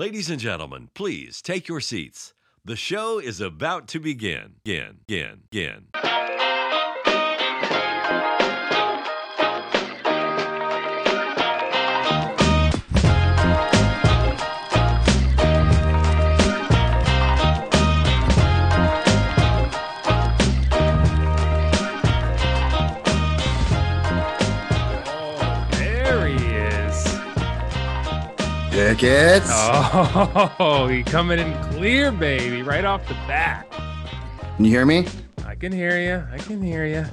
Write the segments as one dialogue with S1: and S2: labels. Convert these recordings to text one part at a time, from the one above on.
S1: Ladies and gentlemen, please take your seats. The show is about to begin. Begin, begin, begin.
S2: Tickets.
S3: Oh, he coming in clear, baby, right off the bat.
S2: Can you hear me?
S3: I can hear you. I can hear you.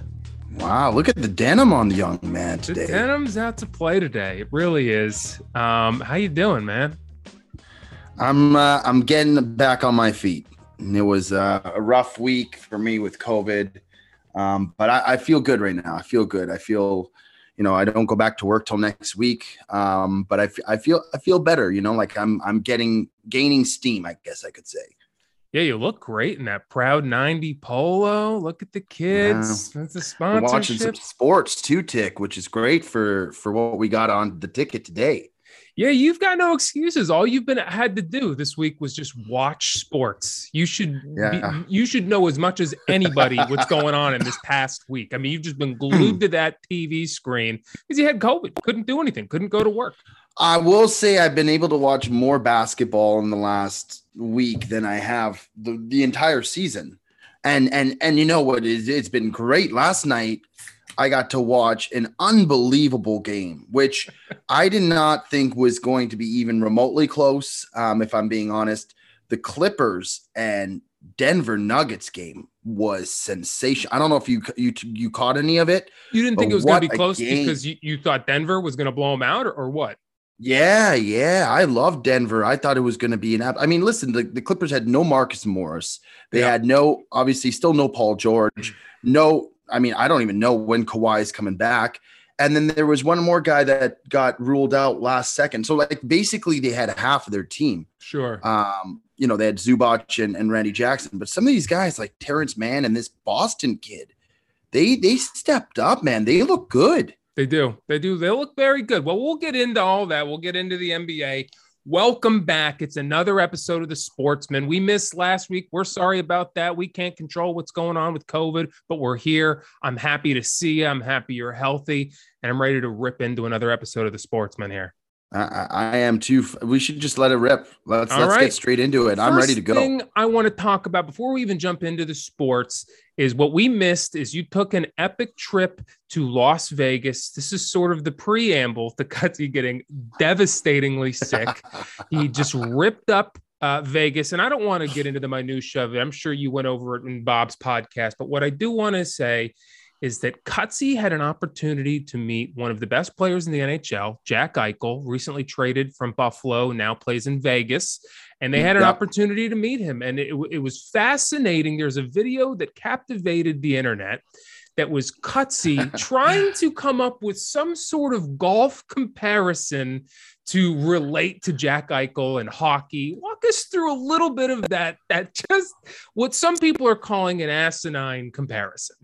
S2: Wow, look at the denim on the young man today.
S3: The denim's out to play today. It really is. Um, how you doing, man?
S2: I'm uh, I'm getting back on my feet. And it was uh, a rough week for me with COVID, um, but I, I feel good right now. I feel good. I feel, you know, I don't go back to work till next week, um, but I, I feel I feel better. You know, like I'm I'm getting gaining steam. I guess I could say.
S3: Yeah, you look great in that proud 90 polo. Look at the kids. That's a
S2: We're watching some sports too, Tick, which is great for for what we got on the ticket today.
S3: Yeah, you've got no excuses. All you've been had to do this week was just watch sports. You should
S2: Yeah.
S3: be, you should know as much as anybody what's going on in this past week. I mean, you've just been glued to that TV screen because you had COVID, couldn't do anything, couldn't go to work.
S2: I will say I've been able to watch more basketball in the last week than I have the, the entire season. And and and you know what? It's, it's been great. Last night I got to watch an unbelievable game, which I did not think was going to be even remotely close. Um, if I'm being honest, the Clippers and Denver Nuggets game was sensational. I don't know if you you you caught any of it.
S3: You didn't think it was going to be close because you, you thought Denver was going to blow them out or, or what?
S2: Yeah, yeah. I love Denver. I thought it was going to be an app. I mean, listen, the, the Clippers had no Marcus Morris. They
S3: Yeah.
S2: had no, obviously, still no Paul George. No, I mean, I don't even know when Kawhi is coming back. And then there was one more guy that got ruled out last second. So, like, basically, they had half of their team.
S3: Sure.
S2: Um, you know, they had Zubac and, and Randy Jackson, but some of these guys, like Terance Mann and this Boston kid, they they stepped up, man. They look good.
S3: They do. They do. They look very good. Well, we'll get into all that. We'll get into the NBA. Welcome back. It's another episode of The Sportsmen. We missed last week. We're sorry about that. We can't control what's going on with COVID, but we're here. I'm happy to see you. I'm happy you're healthy, and I'm ready to rip into another episode of The Sportsmen here.
S2: I, I I am too. We should just let it rip. Let's
S3: All
S2: let's
S3: right.
S2: get straight into it. I'm ready to go.
S3: thing I want to talk about before we even jump into the sports is what we missed is you took an epic trip to Las Vegas. This is sort of the preamble to Cutsy getting devastatingly sick. he just ripped up uh, Vegas, and I don't want to get into the minutia of it. I'm sure you went over it in Bob's podcast, but what I do want to say is that Cutsy had an opportunity to meet one of the best players in the NHL, Jack Eichel, recently traded from Buffalo, now plays in Vegas. And they had an
S2: Yep.
S3: opportunity to meet him. And it, it was fascinating. There's a video that captivated the internet that was Cutsy trying to come up with some sort of golf comparison to relate to Jack Eichel and hockey. Walk us through a little bit of that, that just what some people are calling an asinine comparison.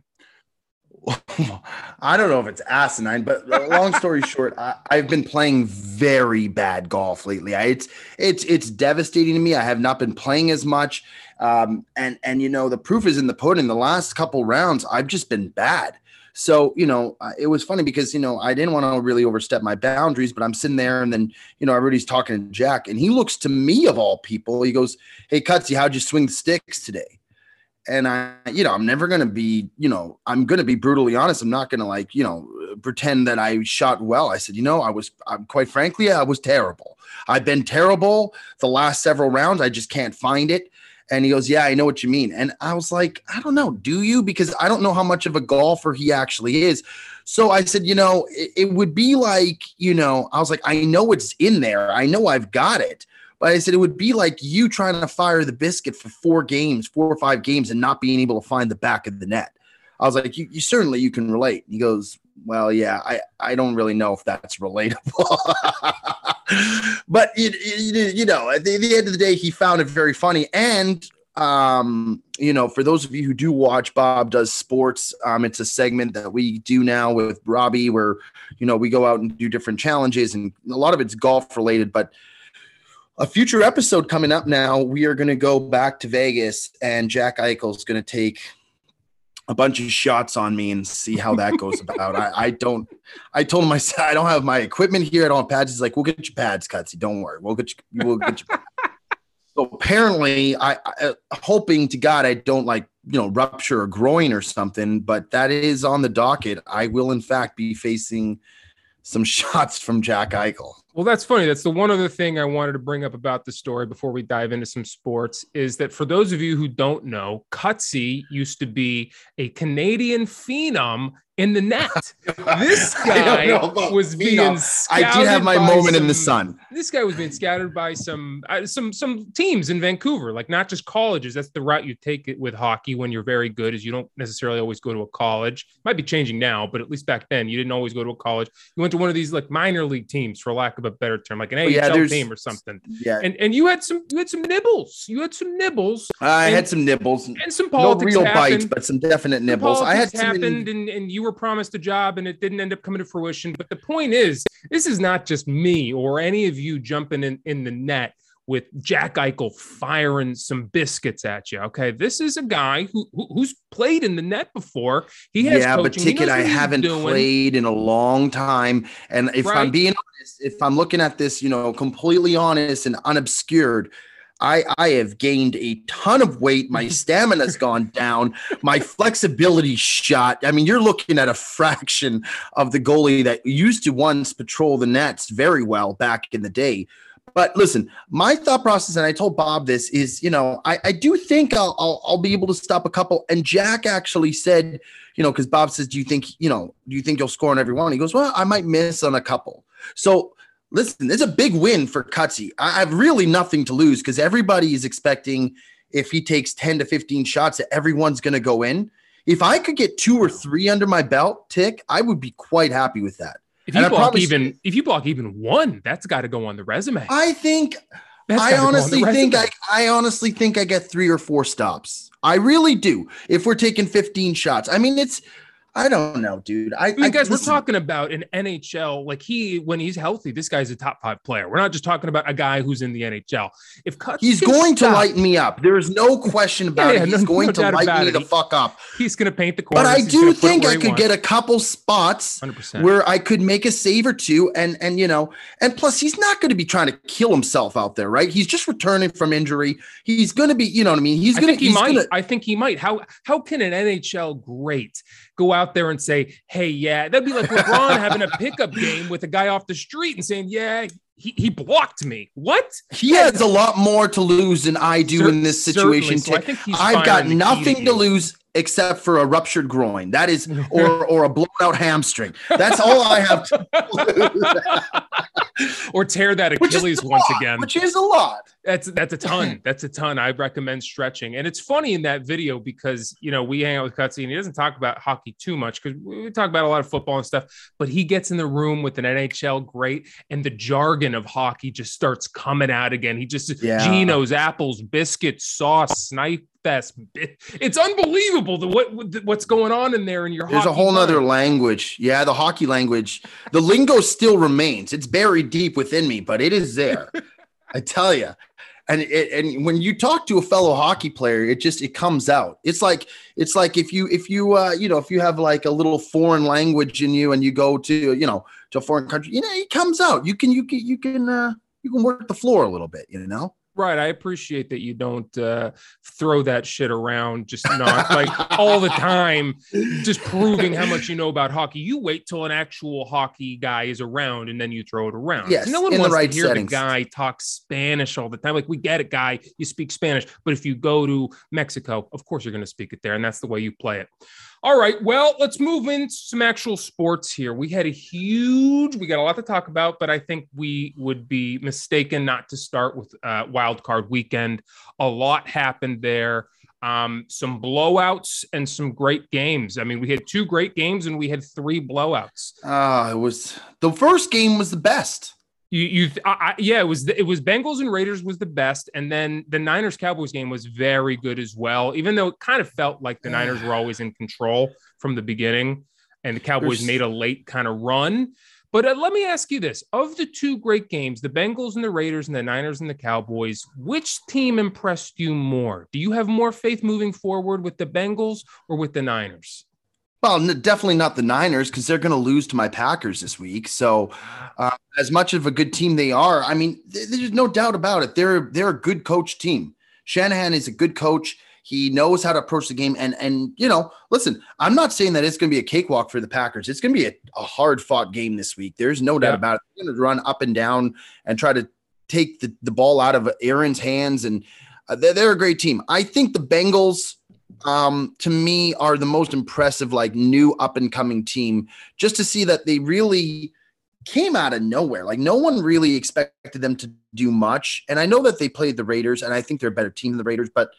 S2: I don't know if it's asinine, but long story short, I, I've been playing very bad golf lately. I, it's it's it's devastating to me. I have not been playing as much, um, and and you know the proof is in the pudding. The last couple rounds, I've just been bad. So you know, it was funny because you know I didn't want to really overstep my boundaries, but I'm sitting there, and then you know everybody's talking to Jack, and he looks to me of all people. He goes, "Hey, Cutsy, how'd you swing the sticks today?" And I, you know, I'm never going to be, you know, I'm going to be brutally honest. I'm not going to like, you know, pretend that I shot well. I said, you know, I was, I'm quite frankly, I was terrible. I've been terrible the last several rounds. I just can't find it. And he goes, yeah, I know what you mean. And I was like, I don't know. Do you? Because I don't know how much of a golfer he actually is. So I said, you know, it, it would be like, you know, I was like, I know it's in there. I know I've got it. But I said it would be like you trying to fire the biscuit for four games, four or five games, and not being able to find the back of the net. I was like, you, you certainly you can relate. He goes, well, yeah, I, I don't really know if that's relatable. but it, it, you know, at the, the end of the day, he found it very funny. And um, you know, for those of you who do watch Bob Does Sports, um, it's a segment that we do now with Robbie where, you know, we go out and do different challenges and a lot of it's golf related, but a future episode coming up now, we are going to go back to Vegas and Jack Eichel's going to take a bunch of shots on me and see how that goes about. I, I, don't, I told him I said, I don't have my equipment here. I don't have pads. He's like, we'll get your pads, Cutsy. Don't worry. We'll get you, we'll get you. so apparently I, I, uh, hoping to God, I don't like, you know, rupture a groin or something, but that is on the docket. I will in fact be facing some shots from Jack Eichel.
S3: Well, that's funny. That's the one other thing I wanted to bring up about the story before we dive into some sports is that for those of you who don't know, Cutsy used to be a Canadian phenom in the net. This guy was being.
S2: I did have my moment
S3: some,
S2: in the sun.
S3: This guy was being scattered by some uh, some some teams in Vancouver, like not just colleges. That's the route you take it with hockey when you're very good. Is you don't necessarily always go to a college. Might be changing now, but at least back then you didn't always go to a college. You went to one of these like minor league teams, for lack of a better term, like an AHL yeah, team or something.
S2: Yeah,
S3: and and you had some you had some nibbles. You had some nibbles.
S2: I
S3: and,
S2: had some nibbles
S3: and some politics.
S2: No real
S3: happened.
S2: bites, but some definite nibbles. I had
S3: happened, and, and you were promised a job and it didn't end up coming to fruition. But the point is, this is not just me or any of you jumping in, in the net with Jack Eichel firing some biscuits at you. Okay, this is a guy who, who who's played in the net before. He has
S2: yeah,
S3: coaching.
S2: but ticket I haven't doing. played in a long time. And if right. I'm being honest, if I'm looking at this, you know, completely honest and unobscured, I, I have gained a ton of weight. My stamina's gone down. My flexibility shot. I mean, you're looking at a fraction of the goalie that used to once patrol the nets very well back in the day. But listen, my thought process, and I told Bob this, is you know, I, I do think I'll, I'll, I'll be able to stop a couple. And Jack actually said, you know, because Bob says, Do you think, you know, do you think you'll score on every one? He goes, Well, I might miss on a couple. So listen, it's a big win for Cutsy. I have really nothing to lose because everybody is expecting if he takes 10 to 15 shots that everyone's going to go in. If I could get two or three under my belt, tick, I would be quite happy with that.
S3: If you block even if you block even one, that's got to go on the resume.
S2: I think I honestly think I, I honestly think I get three or four stops. I really do. If we're taking 15 shots. I mean, it's I don't know, dude. I, I
S3: mean, guys, listen. we're talking about an NHL. Like he, when he's healthy, this guy's a top five player. We're not just talking about a guy who's in the NHL. If Cuts
S2: he's going to light me up. There is no question about yeah, it. He's no, going no to light me the fuck up.
S3: He's going to paint the corners.
S2: But I do think I could wants. get a couple spots 100%. where I could make a save or two, and and you know, and plus he's not going to be trying to kill himself out there, right? He's just returning from injury. He's going to be, you know what I mean? He's going to.
S3: He might.
S2: Gonna,
S3: I think he might. How how can an NHL great go out there and say, hey, yeah, that'd be like LeBron having a pickup game with a guy off the street and saying, yeah, he, he blocked me. What?
S2: He has a lot more to lose than I do in this situation. So I I've got nothing to lose except for a ruptured groin. That is, or or a blown out hamstring. That's all I have to lose.
S3: or tear that Achilles once
S2: lot,
S3: again.
S2: Which is a lot.
S3: That's that's a ton. That's a ton. I recommend stretching. And it's funny in that video because you know we hang out with Cutsy and he doesn't talk about hockey too much because we talk about a lot of football and stuff, but he gets in the room with an NHL great and the jargon of hockey just starts coming out again. He just yeah. Geno's, apples, biscuits, sauce, snipe best. It's unbelievable the what what's going on in there in your.
S2: There's a whole other language. Yeah, the hockey language. The lingo still remains. It's buried deep within me, but it is there. I tell you. And it, and when you talk to a fellow hockey player, it just it comes out. It's like it's like if you if you uh you know if you have like a little foreign language in you and you go to you know to a foreign country, you know it comes out. You can you can you can uh you can work the floor a little bit, you know.
S3: Right. I appreciate that you don't uh, throw that shit around just not like all the time, just proving how much you know about hockey. You wait till an actual hockey guy is around and then you throw it around.
S2: Yes,
S3: no one wants right to hear settings. the guy talk Spanish all the time. Like we get it, guy, you speak Spanish. But if you go to Mexico, of course you're going to speak it there. And that's the way you play it. All right. Well, let's move into some actual sports here. We had a huge, we got a lot to talk about, but I think we would be mistaken not to start with uh, wild card weekend. A lot happened there. Um, some blowouts and some great games. I mean, we had two great games and we had three blowouts.
S2: Uh, it was the first game was the best.
S3: You, you, I, yeah, it was it was Bengals and Raiders was the best, and then the Niners Cowboys game was very good as well. Even though it kind of felt like the Niners were always in control from the beginning, and the Cowboys There's... made a late kind of run. But uh, let me ask you this: of the two great games, the Bengals and the Raiders, and the Niners and the Cowboys, which team impressed you more? Do you have more faith moving forward with the Bengals or with the Niners?
S2: Well, definitely not the Niners because they're going to lose to my Packers this week. So, uh, as much of a good team they are, I mean, there's no doubt about it. They're they're a good coach team. Shanahan is a good coach. He knows how to approach the game. And and you know, listen, I'm not saying that it's going to be a cakewalk for the Packers. It's going to be a, a hard fought game this week. There's no doubt yeah. about it. They're going to run up and down and try to take the, the ball out of Aaron's hands. And uh, they're, they're a great team. I think the Bengals um, to me are the most impressive, like new up and coming team. Just to see that they really came out of nowhere. Like no one really expected them to do much. And I know that they played the Raiders, and I think they're a better team than the Raiders. But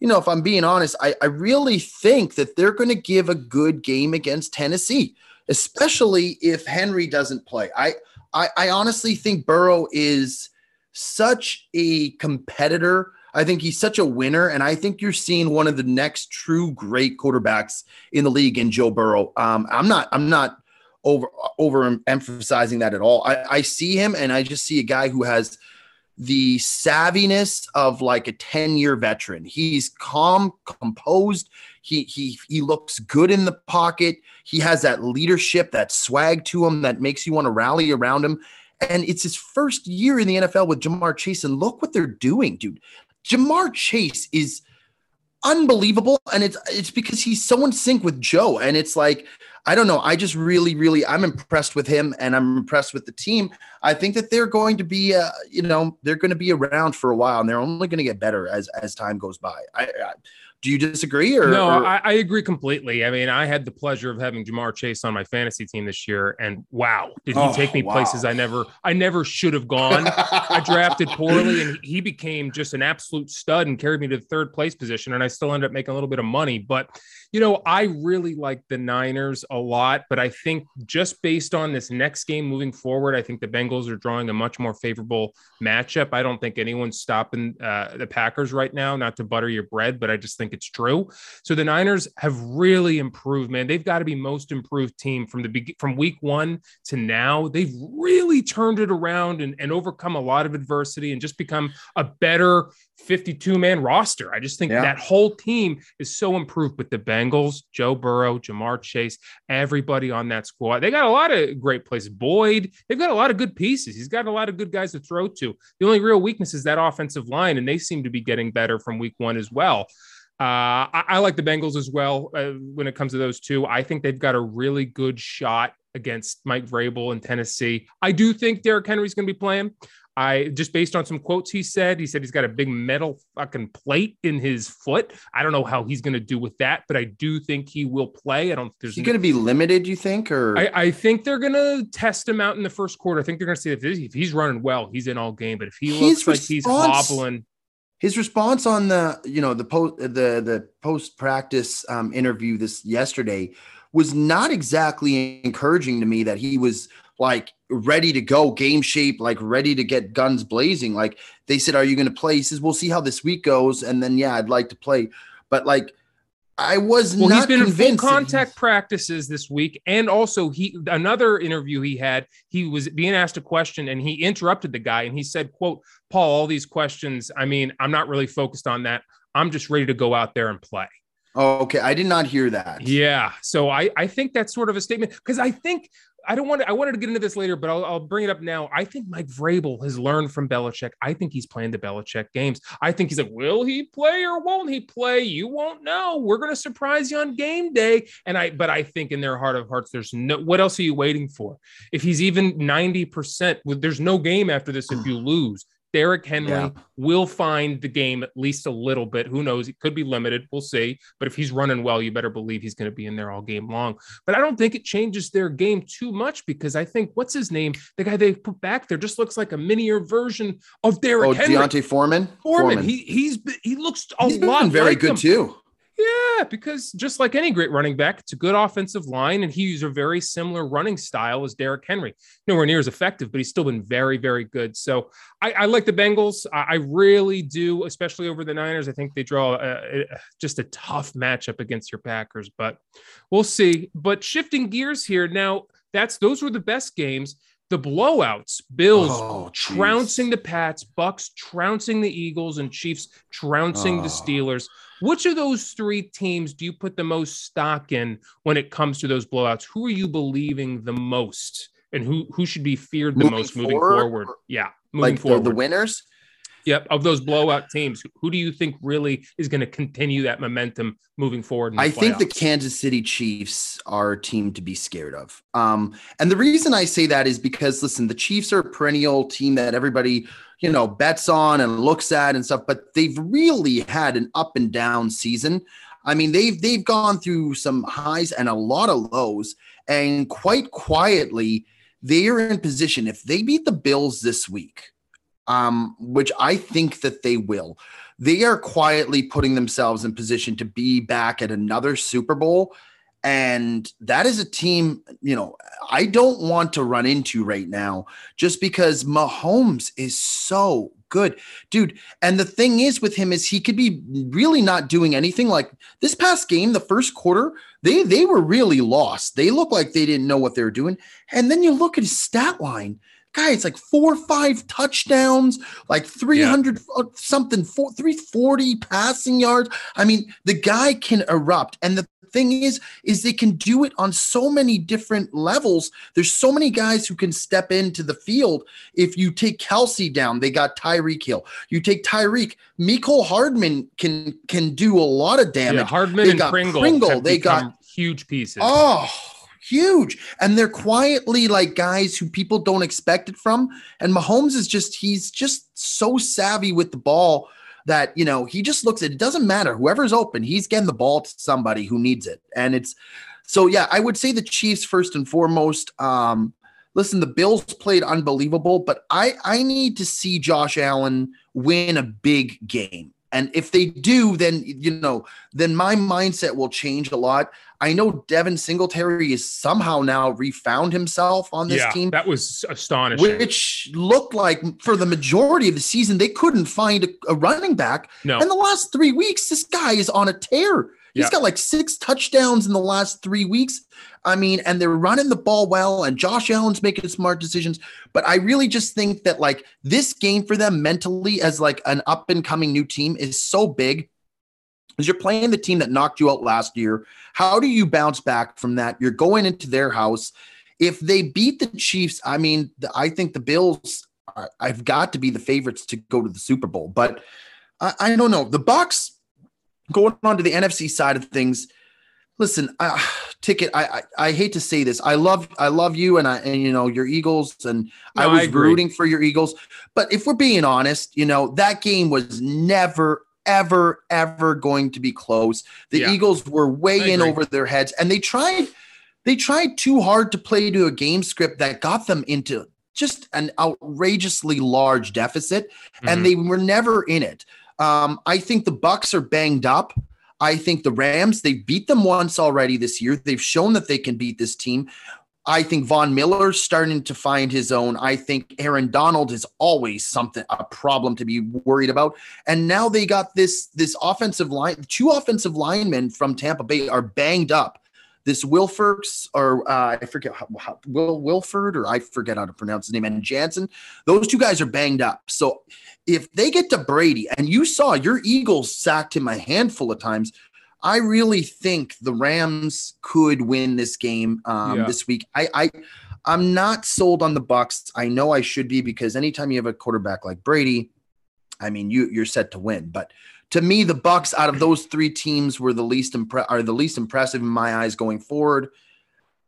S2: you know, if I'm being honest, I, I really think that they're going to give a good game against Tennessee, especially if Henry doesn't play. I I, I honestly think Burrow is such a competitor I think he's such a winner, and I think you're seeing one of the next true great quarterbacks in the league in Joe Burrow. Um, I'm not, I'm not over over emphasizing that at all. I, I see him, and I just see a guy who has the savviness of like a 10 year veteran. He's calm, composed. He he he looks good in the pocket. He has that leadership, that swag to him that makes you want to rally around him. And it's his first year in the NFL with Ja'Marr Chase. And look what they're doing, dude. Ja'Marr Chase is unbelievable. And it's it's because he's so in sync with Joe. And it's like, I don't know. I just really, really, I'm impressed with him and I'm impressed with the team. I think that they're going to be, uh, you know, they're going to be around for a while and they're only going to get better as as time goes by. I, I do you disagree or
S3: no?
S2: Or?
S3: I, I, agree completely. I mean, I had the pleasure of having Ja'Marr Chase on my fantasy team this year, and wow, did he oh, take me wow. places I never, I never should have gone. I drafted poorly, and he became just an absolute stud and carried me to the third place position, and I still ended up making a little bit of money. But you know, I really like the Niners a lot, but I think just based on this next game moving forward, I think the Bengals are drawing a much more favorable matchup. I don't think anyone's stopping uh, the Packers right now. Not to butter your bread, but I just think it's true. So the Niners have really improved, man. They've got to be most improved team from the from week one to now. They've really turned it around and, and overcome a lot of adversity and just become a better 52 man roster. I just think yeah. that whole team is so improved with the Bengals, Joe Burrow, Ja'Marr Chase, everybody on that squad. They got a lot of great plays. Boyd, they've got a lot of good pieces. He's got a lot of good guys to throw to. The only real weakness is that offensive line, and they seem to be getting better from week one as well. Uh, I, I, like the Bengals as well uh, when it comes to those two. I think they've got a really good shot against Mike Vrabel in Tennessee. I do think Derrick Henry's going to be playing. I just based on some quotes he said, he said he's got a big metal fucking plate in his foot. I don't know how he's going to do with that, but I do think he will play. I don't.
S2: Think there's going to be limited. You think, or
S3: I, I think they're going to test him out in the first quarter. I think they're going to see if, if he's running well, he's in all game. But if he looks like he's hobbling,
S2: his response on the you know the post the the post practice um, interview this yesterday was not exactly encouraging to me. That he was like ready to go, game shape, like ready to get guns blazing. Like they said, Are you going to play? He says, We'll see how this week goes. And then, yeah, I'd like to play. But like, I was well.
S3: he's been in full contact practices this week, and also he another interview he had. He was being asked a question, and he interrupted the guy, and he said, "quote Paul, all these questions. I mean, I'm not really focused on that. I'm just ready to go out there and play."
S2: Oh, okay. I did not hear that.
S3: Yeah. So I I think that's sort of a statement because I think I don't want to, I wanted to get into this later, but I'll, I'll, bring it up now. I think Mike Vrabel has learned from Belichick. I think he's playing the Belichick games. I think he's like, will he play or won't he play? You won't know. We're going to surprise you on game day. And I, but I think in their heart of hearts, there's no, what else are you waiting for? If he's even 90%, there's no game after this if you lose. Derrick Henry yeah. will find the game at least a little bit. Who knows? It could be limited. We'll see. But if he's running well, you better believe he's going to be in there all game long. But I don't think it changes their game too much because I think what's his name? The guy they put back there just looks like a minier version of Derrick
S2: oh,
S3: Henry.
S2: D'Onta Foreman.
S3: Foreman. Foreman. He he's he looks a
S2: he's
S3: lot
S2: very
S3: like
S2: good
S3: him.
S2: too.
S3: Yeah, because just like any great running back, it's a good offensive line, and he he's a very similar running style as Derrick Henry. Nowhere near as effective, but he's still been very, very good. So I, I like the Bengals. I, I, really do, especially over the Niners. I think they draw a, a, just a tough matchup against your Packers, but we'll see. But shifting gears here now, That's those were the best games. The blowouts, Bills
S2: Oh,
S3: trouncing the Pats, Bucks trouncing the Eagles, and Chiefs trouncing the
S2: Oh.
S3: Steelers. Which of those three teams do you put the most stock in when it comes to those blowouts? Who are you believing the most, and who who should be feared the
S2: Moving
S3: most moving
S2: forward?
S3: forward? Yeah, moving
S2: like the,
S3: forward.
S2: the winners.
S3: Yep, of those blowout teams, who do you think really is going to continue that momentum moving forward? In the
S2: I think the? Kansas City Chiefs are a team to be scared of. Um, and the reason I say that is because listen, the Chiefs are a perennial team that everybody, you know, bets on and looks at and stuff, but they've really had an up and down season. I mean, they've they've gone through some highs and a lot of lows, and quite quietly, they are in position. If they beat the Bills this week, um, which I think that they will, they are quietly putting themselves in position to be back at another Super Bowl. And that is a team, you know, I don't want to run into right now just because Mahomes is so good, dude. And the thing is with him is he could be really not doing anything. Like this past game, the first quarter, they they were really lost. They looked like they didn't know what they were doing. And then you look at his stat line. Guys, like four or five touchdowns, like 300 uh, something, four, 340 passing yards. I mean, the guy can erupt. And the thing is, is they can do it on so many different levels. There's so many guys who can step into the field. If you take Kelce down, they got Tyreek Hill. You take Tyreek, Mecole Hardman can can do a lot of damage.
S3: yeah, Hardman
S2: They
S3: and
S2: got
S3: Pringle,
S2: Pringle, they got-
S3: huge pieces.
S2: Oh, huge. And they're quietly like guys who people don't expect it from. And Mahomes is just, he's just so savvy with the ball that, you know, he just looks at it doesn't matter. Whoever's open, he's getting the ball to somebody who needs it. And it's so, yeah, I would say the Chiefs first and foremost. Um, listen, the Bills played unbelievable, but I, I need to see Josh Allen win a big game. And if they do, then, you know, then my mindset will change a lot. I know Devin Singletary is somehow now refound himself on this
S3: yeah,
S2: team,
S3: that was astonishing.
S2: which looked like for the majority of the season they couldn't find a, a running back.
S3: no,
S2: And the last three weeks, this guy is on a tear. He's
S3: Yeah.
S2: got like six touchdowns in the last three weeks. I mean, and they're running the ball well, and Josh Allen's making smart decisions. But I really just think that like this game for them mentally, as like an up and coming new team, is so big. Because you're playing the team that knocked you out last year. How do you bounce back from that? You're going into their house. If they beat the Chiefs, I mean, I think the Bills. are- I've got to be the favorites to go to the Super Bowl, but I, I don't know. The Bucks going on to the NFC side of things. Listen, uh, ticket. I, I I hate to say this. I love I love you and I and you know your Eagles and I
S3: No, I
S2: was
S3: agree.
S2: rooting for your Eagles. But if we're being honest, you know that game was never ever ever going to be close. The
S3: Yeah.
S2: Eagles were
S3: I
S2: way in
S3: agree.
S2: over their heads and they tried they tried too hard to play to a game script that got them into just an outrageously large deficit
S3: Mhm.
S2: and they were never in it. Um, I think the Bucks are banged up. I think the Rams, they beat them once already this year. They've shown that they can beat this team. I think Von Miller's starting to find his own. I think Aaron Donald is always something a problem to be worried about. And now they got this this offensive line. Two offensive linemen from Tampa Bay are banged up. This Wilforks or uh, I forget how, how, Will Wilford or I forget how to pronounce his name and Jensen. Those two guys are banged up. So if they get to Brady, and you saw your Eagles sacked him a handful of times, I really think the Rams could win this game um,
S3: Yeah.
S2: this week. I, I I'm not sold on the Bucks. I know I should be because anytime you have a quarterback like Brady, I mean you you're set to win. But to me, the Bucks out of those three teams were the least impre- are the least impressive in my eyes going forward.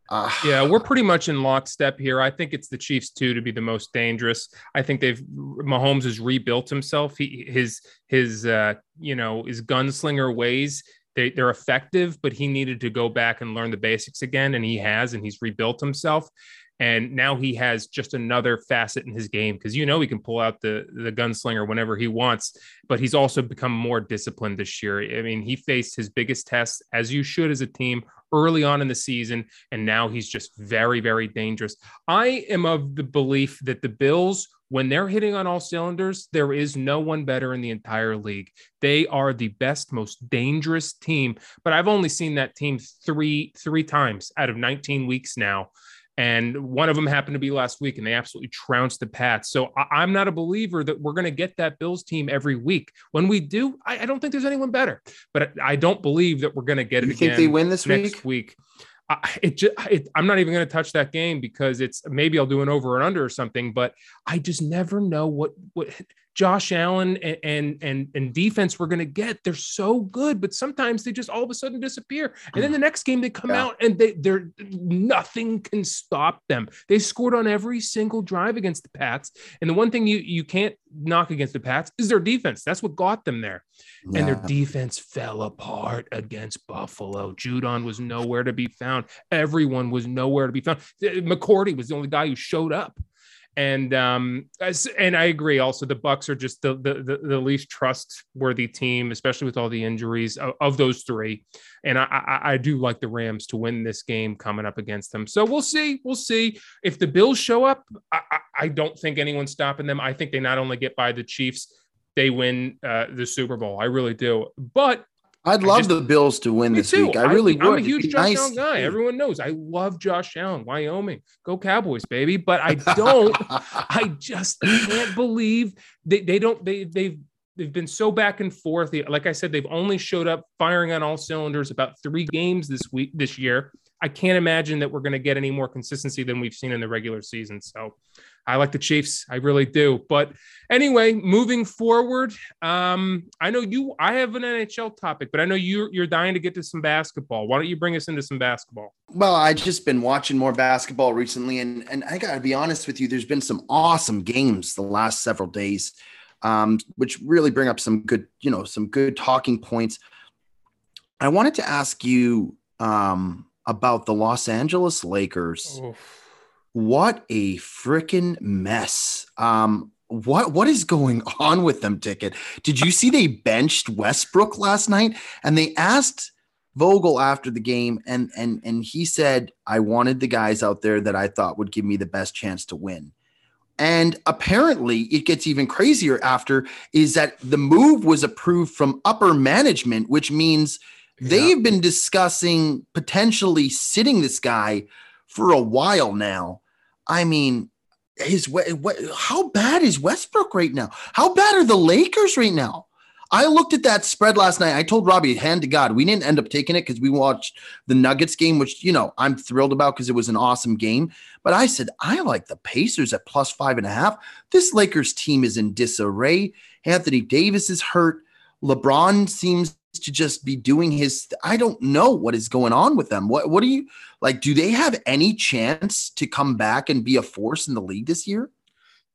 S2: Uh,
S3: Yeah, we're pretty much in lockstep here. I think it's the Chiefs too to be the most dangerous. I think they've Mahomes has rebuilt himself. He his his uh you know his gunslinger ways they they're effective, but he needed to go back and learn the basics again, and he has, and he's rebuilt himself. And now he has just another facet in his game because you know he can pull out the the gunslinger whenever he wants, but he's also become more disciplined this year. I mean, he faced his biggest test as you should as a team early on in the season, and now he's just very, very dangerous. I am of the belief that the Bills, when they're hitting on all cylinders, there is no one better in the entire league. They are the best, most dangerous team. But I've only seen that team three three times out of 19 weeks now. And one of them happened to be last week, and they absolutely trounced the Pats. So I, am not a believer that we're going to get that Bills team every week. When we do, I, I, don't think there's anyone better. But I don't believe that we're going to get
S2: you
S3: it.
S2: think they win this
S3: next
S2: week?
S3: week. I, it, just, it, I'm not even going to touch that game because it's maybe I'll do an over and under or something, but I just never know what what Josh Allen and and and, and defense we're going to get. They're so good, but sometimes they just all of a sudden disappear. And then the next game they come yeah. out and they they're nothing can stop them. They scored on every single drive against the Pats. And the one thing you you can't knock against the Pats is their defense. That's what got them there. Yeah. And their defense fell apart against Buffalo. Judon was nowhere to be found. Everyone was nowhere to be found. Uh, McCourty was the only guy who showed up and um and I agree. Also, the Bucks are just the the, the, the least trustworthy team, especially with all the injuries of, of those three. And I, I, I do like the Rams to win this game coming up against them. So we'll see. We'll see if the Bills show up. I, I, I don't think anyone's stopping them. I think they not only get by the Chiefs, they win uh, the Super Bowl. I really do. But
S2: I'd love just, the Bills to win this
S3: too.
S2: week. I really
S3: I,
S2: would.
S3: I'm a huge Josh nice. Allen guy. Everyone knows I love Josh Allen. Wyoming, go Cowboys, baby. But I don't. I just can't believe they, they don't. They they've they've been so back and forth. Like I said, they've only showed up firing on all cylinders about three games this week this year. I can't imagine that we're going to get any more consistency than we've seen in the regular season. So I like the Chiefs. I really do. But anyway, moving forward, um, I know you. I have an NHL topic, but I know you you're dying to get to some basketball. Why don't you bring us into some basketball?
S2: Well, I just been watching more basketball recently, and and I gotta be honest with you. There's been some awesome games the last several days, um, which really bring up some good, you know, some good talking points. I wanted to ask you um, about the Los Angeles Lakers. Oof what a freaking mess. Um, what what is going on with them ticket? Did you see they benched Westbrook last night and they asked Vogel after the game and and and he said I wanted the guys out there that I thought would give me the best chance to win. And apparently it gets even crazier after is that the move was approved from upper management which means they've been discussing potentially sitting this guy for a while now. I mean, his what, how bad is Westbrook right now? How bad are the Lakers right now? I looked at that spread last night. I told Robbie, hand to God, we didn't end up taking it because we watched the Nuggets game, which you know I'm thrilled about because it was an awesome game. But I said I like the Pacers at plus five and a half. This Lakers team is in disarray. Anthony Davis is hurt. LeBron seems to just be doing his I don't know what is going on with them. What what do you like do they have any chance to come back and be a force in the league this year?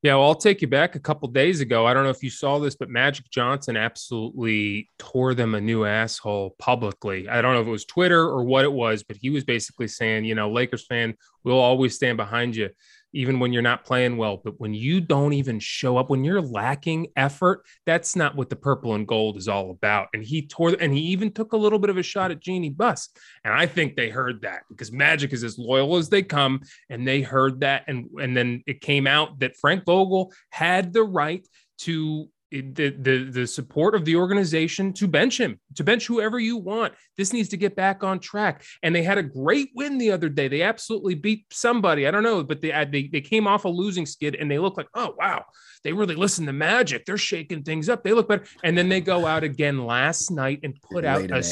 S3: Yeah, well, I'll take you back a couple days ago. I don't know if you saw this, but Magic Johnson absolutely tore them a new asshole publicly. I don't know if it was Twitter or what it was, but he was basically saying, you know, Lakers fan, we'll always stand behind you even when you're not playing well. But when you don't even show up, when you're lacking effort, that's not what the purple and gold is all about. And he tore, and he even took a little bit of a shot at Jeanie Buss. And I think they heard that because Magic is as loyal as they come, and they heard that. And and then it came out that Frank Vogel had the right to the, the the support of the organization to bench him, to bench whoever you want. This needs to get back on track. And they had a great win the other day. They absolutely beat somebody. I don't know, but they uh, they, they came off a losing skid and they look like, oh wow, they really listen to Magic. They're shaking things up. They look better. And then they go out again last night and put out a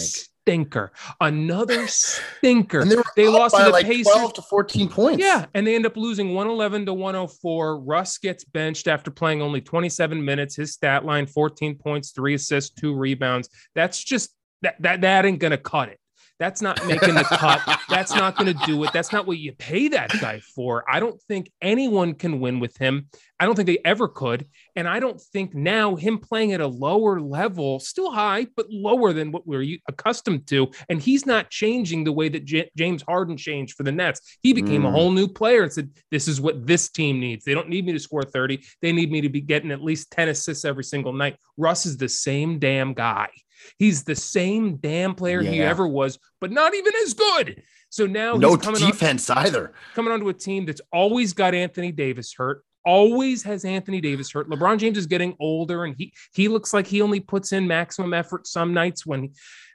S3: stinker, another stinker.
S2: And they,
S3: they lost to the
S2: like
S3: Pacers.
S2: 12 to 14 points.
S3: Yeah, and they end up losing 111 to 104. Russ gets benched after playing only 27 minutes. His stat line 14 points, 3 assists, 2 rebounds. That's just that that that ain't going to cut it. That's not making the cut. That's not going to do it. That's not what you pay that guy for. I don't think anyone can win with him. I don't think they ever could. And I don't think now him playing at a lower level, still high, but lower than what we're accustomed to. And he's not changing the way that J- James Harden changed for the Nets. He became mm. a whole new player and said, This is what this team needs. They don't need me to score 30. They need me to be getting at least 10 assists every single night. Russ is the same damn guy. He's the same damn player yeah. he ever was, but not even as good. So now
S2: no defense
S3: on,
S2: either.
S3: Coming onto a team that's always got Anthony Davis hurt, always has Anthony Davis hurt. LeBron James is getting older, and he he looks like he only puts in maximum effort some nights when.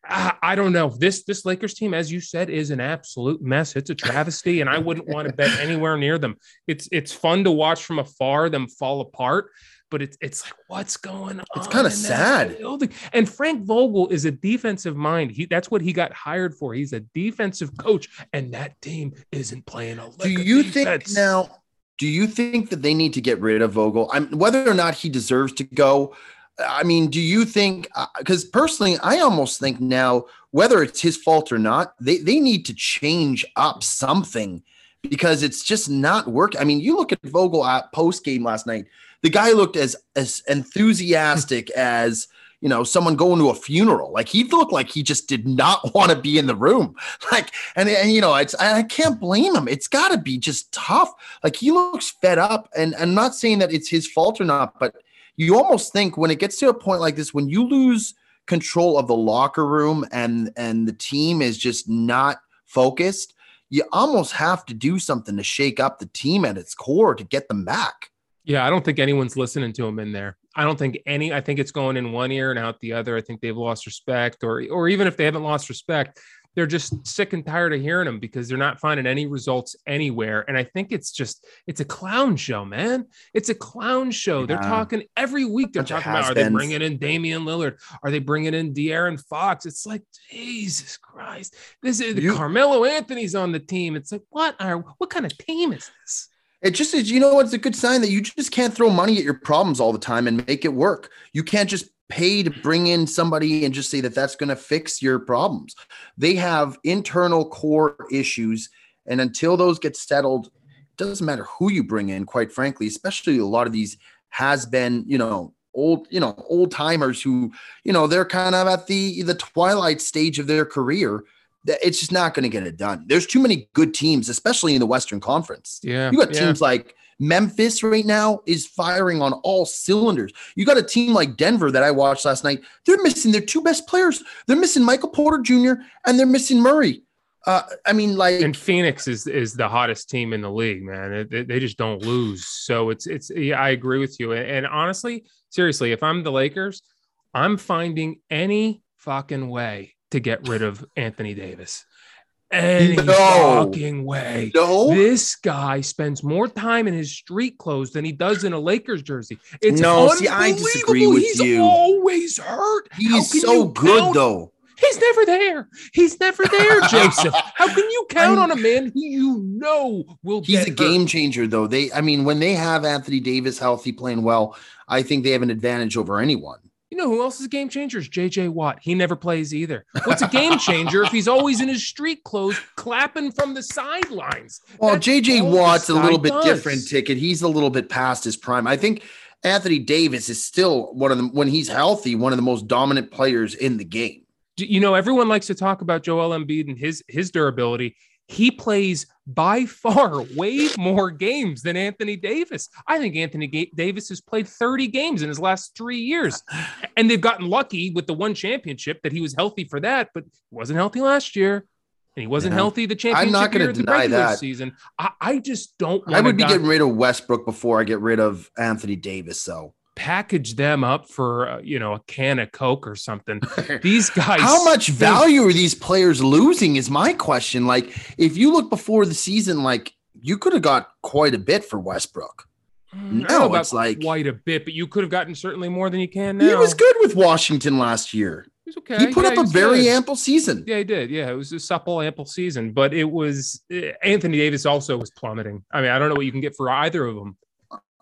S3: Uh, I don't know. This this Lakers team, as you said, is an absolute mess. It's a travesty, and I wouldn't want to bet anywhere near them. It's it's fun to watch from afar them fall apart, but it's it's like what's going on?
S2: It's kind of sad.
S3: Building? And Frank Vogel is a defensive mind. He that's what he got hired for. He's a defensive coach, and that team isn't playing a.
S2: Do you think now? Do you think that they need to get rid of Vogel? I'm whether or not he deserves to go. I mean, do you think? Because uh, personally, I almost think now, whether it's his fault or not, they they need to change up something because it's just not working. I mean, you look at Vogel at post game last night. The guy looked as as enthusiastic as you know someone going to a funeral. Like he looked like he just did not want to be in the room. Like and and you know it's I can't blame him. It's got to be just tough. Like he looks fed up. And I'm not saying that it's his fault or not, but you almost think when it gets to a point like this, when you lose control of the locker room and and the team is just not focused, you almost have to do something to shake up the team at its core to get them back.
S3: Yeah, I don't think anyone's listening to him in there. I don't think any. I think it's going in one ear and out the other. I think they've lost respect, or or even if they haven't lost respect, they're just sick and tired of hearing them because they're not finding any results anywhere. And I think it's just it's a clown show, man. It's a clown show. Yeah. They're talking every week. They're talking about are they bringing in Damian Lillard? Are they bringing in De'Aaron Fox? It's like Jesus Christ. This is you, Carmelo Anthony's on the team. It's like what are what kind of team is this?
S2: It just is, you know, it's a good sign that you just can't throw money at your problems all the time and make it work. You can't just pay to bring in somebody and just say that that's going to fix your problems. They have internal core issues. And until those get settled, it doesn't matter who you bring in, quite frankly, especially a lot of these has been, you know, old, you know, old timers who, you know, they're kind of at the the twilight stage of their career it's just not going to get it done. There's too many good teams, especially in the Western Conference.
S3: Yeah.
S2: You got
S3: yeah.
S2: teams like Memphis right now is firing on all cylinders. You got a team like Denver that I watched last night. They're missing their two best players. They're missing Michael Porter Jr. and they're missing Murray. Uh, I mean, like,
S3: and Phoenix is is the hottest team in the league, man. They, they just don't lose. So it's it's. Yeah, I agree with you. And, and honestly, seriously, if I'm the Lakers, I'm finding any fucking way to get rid of Anthony Davis. Any no. fucking way.
S2: No.
S3: This guy spends more time in his street clothes than he does in a Lakers jersey. It's
S2: no, see, I disagree with
S3: He's
S2: you.
S3: always hurt.
S2: He's so good count? though.
S3: He's never there. He's never there, Joseph. How can you count on a man who you know will
S2: He's a
S3: hurt?
S2: game changer, though. They, I mean, when they have Anthony Davis healthy, playing well, I think they have an advantage over anyone.
S3: You know who else is game changer? Is JJ Watt. He never plays either. What's a game changer if he's always in his street clothes clapping from the sidelines?
S2: Well, That's JJ Watt's a little bit does. different ticket. He's a little bit past his prime. I think Anthony Davis is still one of the when he's healthy, one of the most dominant players in the game.
S3: You know, everyone likes to talk about Joel Embiid and his his durability he plays by far way more games than Anthony Davis. I think Anthony Ga- Davis has played 30 games in his last three years. And they've gotten lucky with the one championship that he was healthy for that, but wasn't healthy last year. And he wasn't healthy the championship I'm not going to deny that. season. I, I just don't.
S2: I would be getting rid of Westbrook before I get rid of Anthony Davis. So
S3: package them up for uh, you know a can of coke or something these guys
S2: how much value are these players losing is my question like if you look before the season like you could have got quite a bit for westbrook
S3: mm, no it's like quite a bit but you could have gotten certainly more than you can now
S2: he was good with washington last year
S3: He's okay.
S2: He put
S3: yeah,
S2: up a very good. ample season.
S3: Yeah, he did. Yeah, it was a supple, ample season. But it was eh, Anthony Davis also was plummeting. I mean, I don't know what you can get for either of them.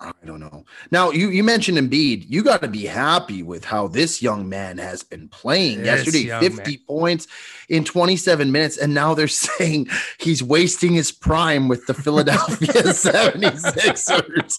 S2: I don't know. Now you you mentioned Embiid. You got to be happy with how this young man has been playing. This Yesterday, 50 man. points in 27 minutes, and now they're saying he's wasting his prime with the Philadelphia 76ers.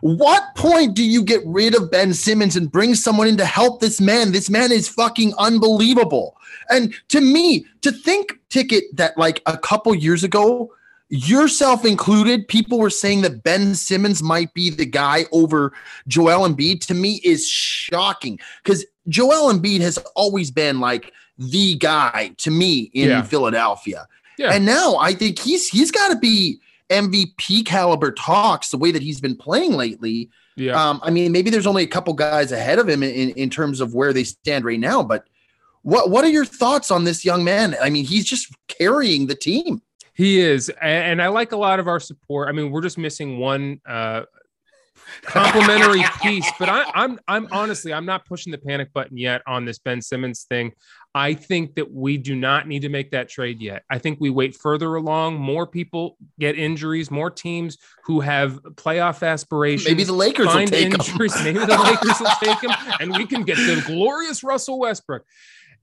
S2: What point do you get rid of Ben Simmons and bring someone in to help this man? This man is fucking unbelievable. And to me, to think ticket that like a couple years ago yourself included, people were saying that Ben Simmons might be the guy over Joel Embiid. To me, is shocking because Joel Embiid has always been like the guy to me in yeah. Philadelphia. Yeah. And now I think he's he's got to be MVP caliber talks the way that he's been playing lately.
S3: Yeah.
S2: Um, I mean, maybe there's only a couple guys ahead of him in, in terms of where they stand right now, but what what are your thoughts on this young man? I mean, he's just carrying the team.
S3: He is, and I like a lot of our support. I mean, we're just missing one uh, complimentary piece, but I, I'm I'm honestly I'm not pushing the panic button yet on this Ben Simmons thing. I think that we do not need to make that trade yet. I think we wait further along. More people get injuries. More teams who have playoff aspirations.
S2: Maybe the Lakers will take injuries.
S3: Him. Maybe the Lakers will take him, and we can get the glorious Russell Westbrook.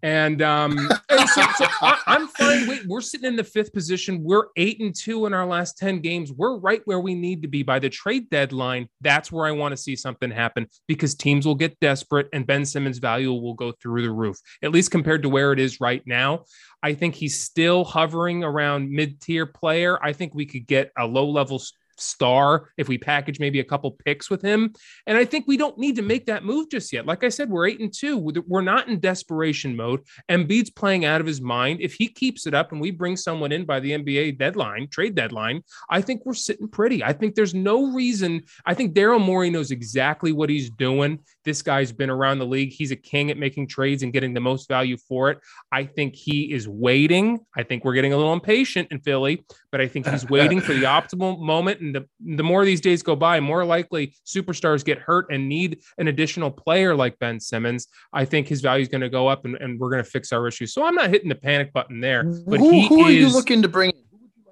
S3: And um, and so, so I, am fine. Wait, we're sitting in the fifth position. We're eight and two in our last 10 games. We're right where we need to be by the trade deadline. That's where I want to see something happen because teams will get desperate and Ben Simmons' value will go through the roof, at least compared to where it is right now. I think he's still hovering around mid-tier player. I think we could get a low-level star if we package maybe a couple picks with him. And I think we don't need to make that move just yet. Like I said, we're eight and two. We're not in desperation mode. Embiid's playing out of his mind. If he keeps it up and we bring someone in by the NBA deadline, trade deadline, I think we're sitting pretty. I think there's no reason. I think Daryl Morey knows exactly what he's doing. This guy's been around the league. He's a king at making trades and getting the most value for it. I think he is waiting. I think we're getting a little impatient in Philly, but I think he's waiting for the optimal moment. And the, the more these days go by, more likely superstars get hurt and need an additional player like Ben Simmons. I think his value is going to go up and, and we're going to fix our issues. So I'm not hitting the panic button there. But
S2: who, who
S3: is,
S2: are you looking to bring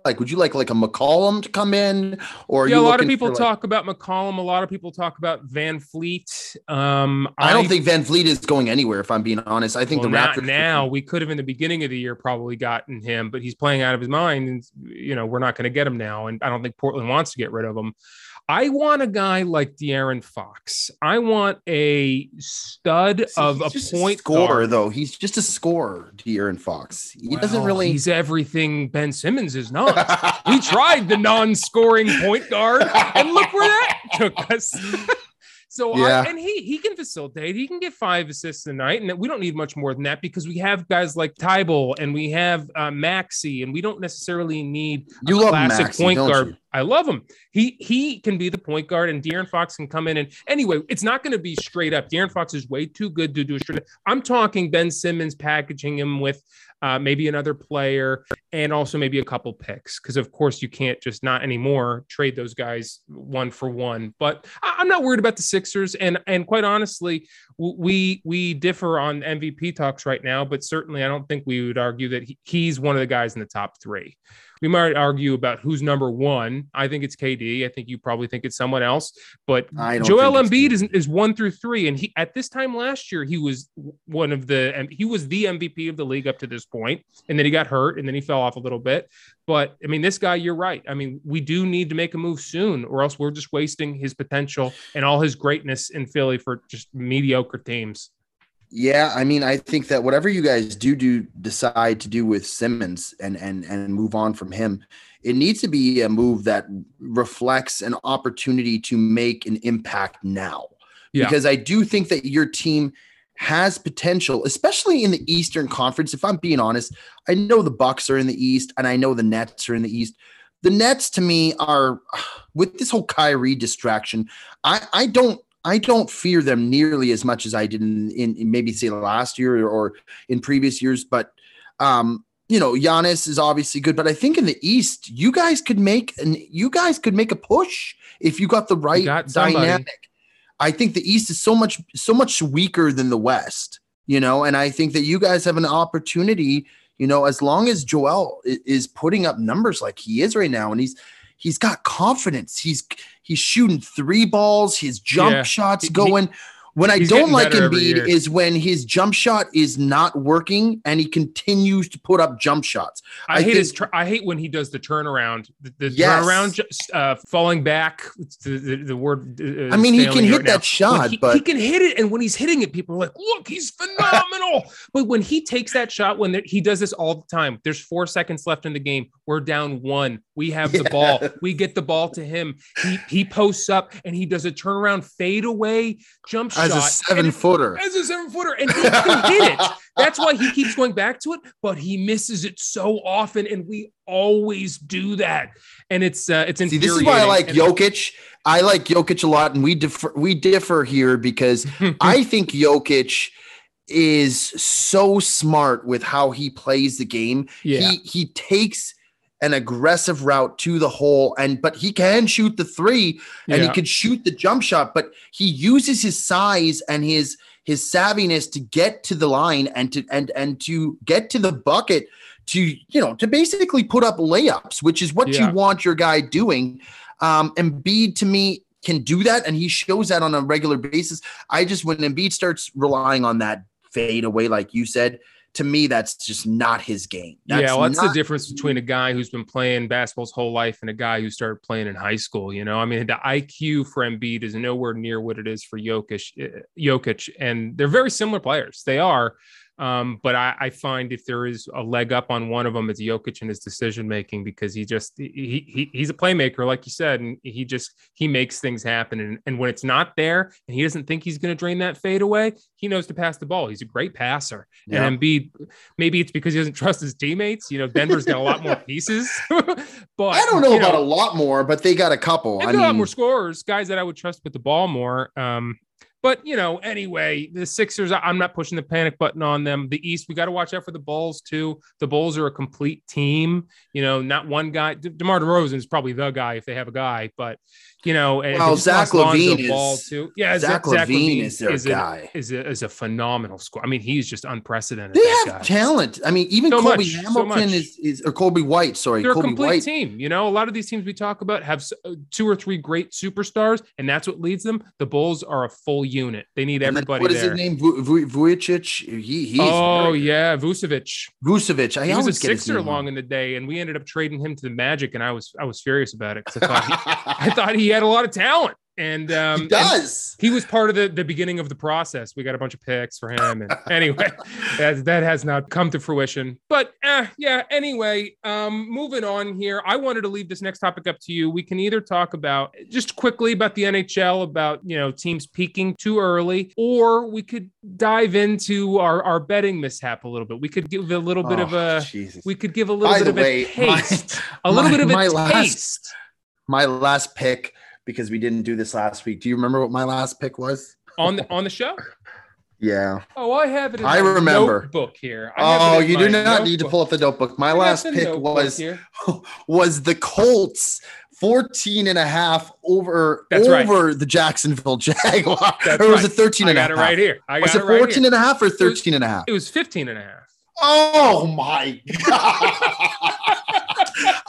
S2: like would you like like a McCollum to come in? Or
S3: yeah a lot of people talk about McCollum. A lot of people talk about VanVleet um
S2: I, I don't think VanVleet is going anywhere if I'm being honest. I think
S3: well,
S2: the Raptors
S3: now. we could have in the beginning of the year probably gotten him but he's playing out of his mind and you know we're not going to get him now and I don't think Portland wants to get rid of him I want a guy like De'Aaron Fox. I want a stud See, of a point
S2: a scorer,
S3: guard.
S2: though. He's just a scorer, De'Aaron Fox. He well, doesn't really.
S3: He's everything Ben Simmons is not. we tried the non-scoring point guard, and look where that took us. So yeah. I, and he he can facilitate. He can get five assists a night, and we don't need much more than that because we have guys like Thybulle and we have uh, Maxey, and we don't necessarily need
S2: you
S3: a
S2: classic Maxey,
S3: point guard.
S2: You?
S3: I love him. He he can be the point guard, and De'Aaron Fox can come in and anyway, it's not going to be straight up. De'Aaron Fox is way too good to do a straight. Up. I'm talking Ben Simmons packaging him with uh, maybe another player, and also maybe a couple picks. Because of course you can't just not anymore trade those guys one for one. But I, am not worried about the Sixers, and and quite honestly, we we differ on MVP talks right now. But certainly, I don't think we would argue that he, he's one of the guys in the top three we might argue about who's number one. I think it's KD. I think you probably think it's someone else. But Joel Embiid is, is one through three, and he at this time last year he was one of the and he was the MVP of the league up to this point, and then he got hurt, and then he fell off a little bit. But I mean, this guy, you're right. I mean, we do need to make a move soon, or else we're just wasting his potential and all his greatness in Philly for just mediocre teams.
S2: Yeah, I mean, I think that whatever you guys do do decide to do with Simmons and and and move on from him, it needs to be a move that reflects an opportunity to make an impact now. Yeah. Because I do think that your team has potential, especially in the Eastern Conference. If I'm being honest, I know the Bucks are in the East and I know the Nets are in the East. The Nets to me are with this whole Kyrie distraction. I I don't I don't fear them nearly as much as I did in, in, in maybe say last year or in previous years. But um, you know, Giannis is obviously good, but I think in the East, you guys could make and you guys could make a push if you got the right got dynamic. I think the East is so much so much weaker than the West, you know, and I think that you guys have an opportunity, you know, as long as Joel is putting up numbers like he is right now, and he's he's got confidence. He's he's shooting three balls. His jump yeah. shots going. He, when I don't like Embiid is when his jump shot is not working and he continues to put up jump shots.
S3: I, I hate think, his. Tr- I hate when he does the turnaround. The, the yes. turnaround, uh, falling back. The, the, the word.
S2: Uh, I mean, he can hit right that now. shot,
S3: he,
S2: but
S3: he can hit it. And when he's hitting it, people are like, "Look, he's phenomenal." but when he takes that shot, when he does this all the time, there's four seconds left in the game. We're down one. We have yeah. the ball. We get the ball to him. He he posts up and he does a turnaround fade away jump
S2: as
S3: shot
S2: a seven footer.
S3: As a seven footer, and he can hit it. That's why he keeps going back to it, but he misses it so often, and we always do that. And it's uh, it's
S2: See, this is why I like
S3: And-
S2: Jokic. I like Jokic a lot, and we differ. We differ here because I think Jokic is so smart with how he plays the game.
S3: Yeah.
S2: He he takes an aggressive route to the hole, and but he can shoot the three, and
S3: Yeah.
S2: he can shoot the jump shot. But he uses his size and his his savviness to get to the line and to and and to get to the bucket to you know to basically put up layups, which is what
S3: Yeah.
S2: you want your guy doing. Um, Embiid to me can do that, and he shows that on a regular basis. I just when Embiid starts relying on that fade away, like you said, to me that's just not his game. That's
S3: yeah, well, that's the difference between a guy who's been playing basketball his whole life and a guy who started playing in high school. You know, I mean, the IQ for Embiid is nowhere near what it is for Jokic. uh, Jokic, and they're very similar players. They are. Um, but I, I find if there is a leg up on one of them, it's Jokic and his decision making because he just he, he he's a playmaker, like you said, and he just he makes things happen. And, and when it's not there, and he doesn't think he's going to drain that fade away, he knows to pass the ball. He's a great passer.
S2: Yeah.
S3: And Embiid, maybe it's because he doesn't trust his teammates. You know, Denver's got a lot more pieces. but
S2: I don't know about a lot more, but they got a couple.
S3: They've
S2: I
S3: got a lot more scorers, guys that I would trust with the ball more. Um, but you know, anyway, the Sixers, I'm not pushing the panic button on them. The East, we got to watch out for the Bulls too. The Bulls are a complete team. You know, not one guy. De- DeMar DeRozan is probably the guy if they have a guy, but you know, and
S2: Well, Zach
S3: lost Lonzo
S2: LaVine
S3: Ball
S2: is-
S3: too. Yeah,
S2: Zach LaVine is their
S3: a-
S2: guy.
S3: is a, is a phenomenal score. I mean, he's just unprecedented.
S2: They have
S3: guy.
S2: talent. I mean, even
S3: So
S2: Kobe
S3: much,
S2: Hamilton
S3: much.
S2: is, is or Coby White. Sorry,
S3: They're a complete
S2: White.
S3: team. You know, a lot of these teams we talk about have uh, two or three great superstars, and that's what leads them. The Bulls are a full unit. They need everybody
S2: what is
S3: there.
S2: his name? Vu- Vu- Vujicic. He he's
S3: oh
S2: very-
S3: yeah, Vucevic.
S2: Vucevic. I
S3: He was a Sixer long in the day, and we ended up trading him to the Magic, and I was I was furious about it because I thought he, I thought he had a lot of talent, and um,
S2: he
S3: and
S2: does.
S3: he was part of the, the beginning of the process. We got a bunch of picks for him. And anyway, that, that has not come to fruition. But eh, yeah, anyway, um, moving on here. I wanted to leave this next topic up to you. We can either talk about just quickly about the NHL, about you know, teams peaking too early, or we could dive into our, our betting mishap a little bit. We could give a little bit of
S2: Oh,
S3: a
S2: Jesus.
S3: we could give a little
S2: By
S3: bit of
S2: way,
S3: a
S2: my-
S3: taste. a little
S2: my-
S3: bit of
S2: my
S3: a
S2: last-
S3: taste.
S2: My last pick because we didn't do this last week. Do you remember what my last pick was?
S3: On the on the show?
S2: Yeah.
S3: Oh, I have it in
S2: I remember.
S3: book here. I
S2: Oh, you do not need to pull up the notebook. My
S3: I
S2: last pick was
S3: here.
S2: was the Colts 14 and a half over
S3: That's right.
S2: over the Jacksonville Jaguars.
S3: That's
S2: or was
S3: right.
S2: it 13
S3: I
S2: and a
S3: got
S2: half?
S3: it right here. I got
S2: Was
S3: it
S2: it
S3: right
S2: 14
S3: here.
S2: and a half or 13 and a half?
S3: It was 15 and a half.
S2: Oh my god.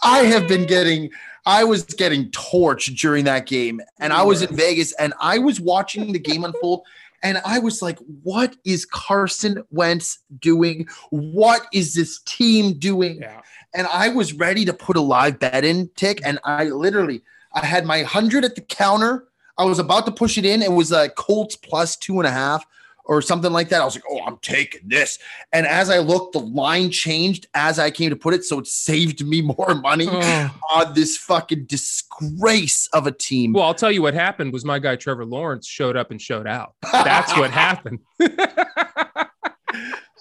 S2: I have been getting I was getting torched during that game and I was in Vegas and I was watching the game unfold and I was like what is Carson Wentz doing? What is this team doing?
S3: Yeah.
S2: And I was ready to put a live bet in tick and I literally I had my 100 at the counter. I was about to push it in. It was a Colts plus two and a half or something like that. I was like, oh, I'm taking this. And as I looked, the line changed as I came to put it. So it saved me more money
S3: Oh.
S2: on this fucking disgrace of a team.
S3: Well, I'll tell you what happened was my guy Trevor Lawrence showed up and showed out. That's what happened.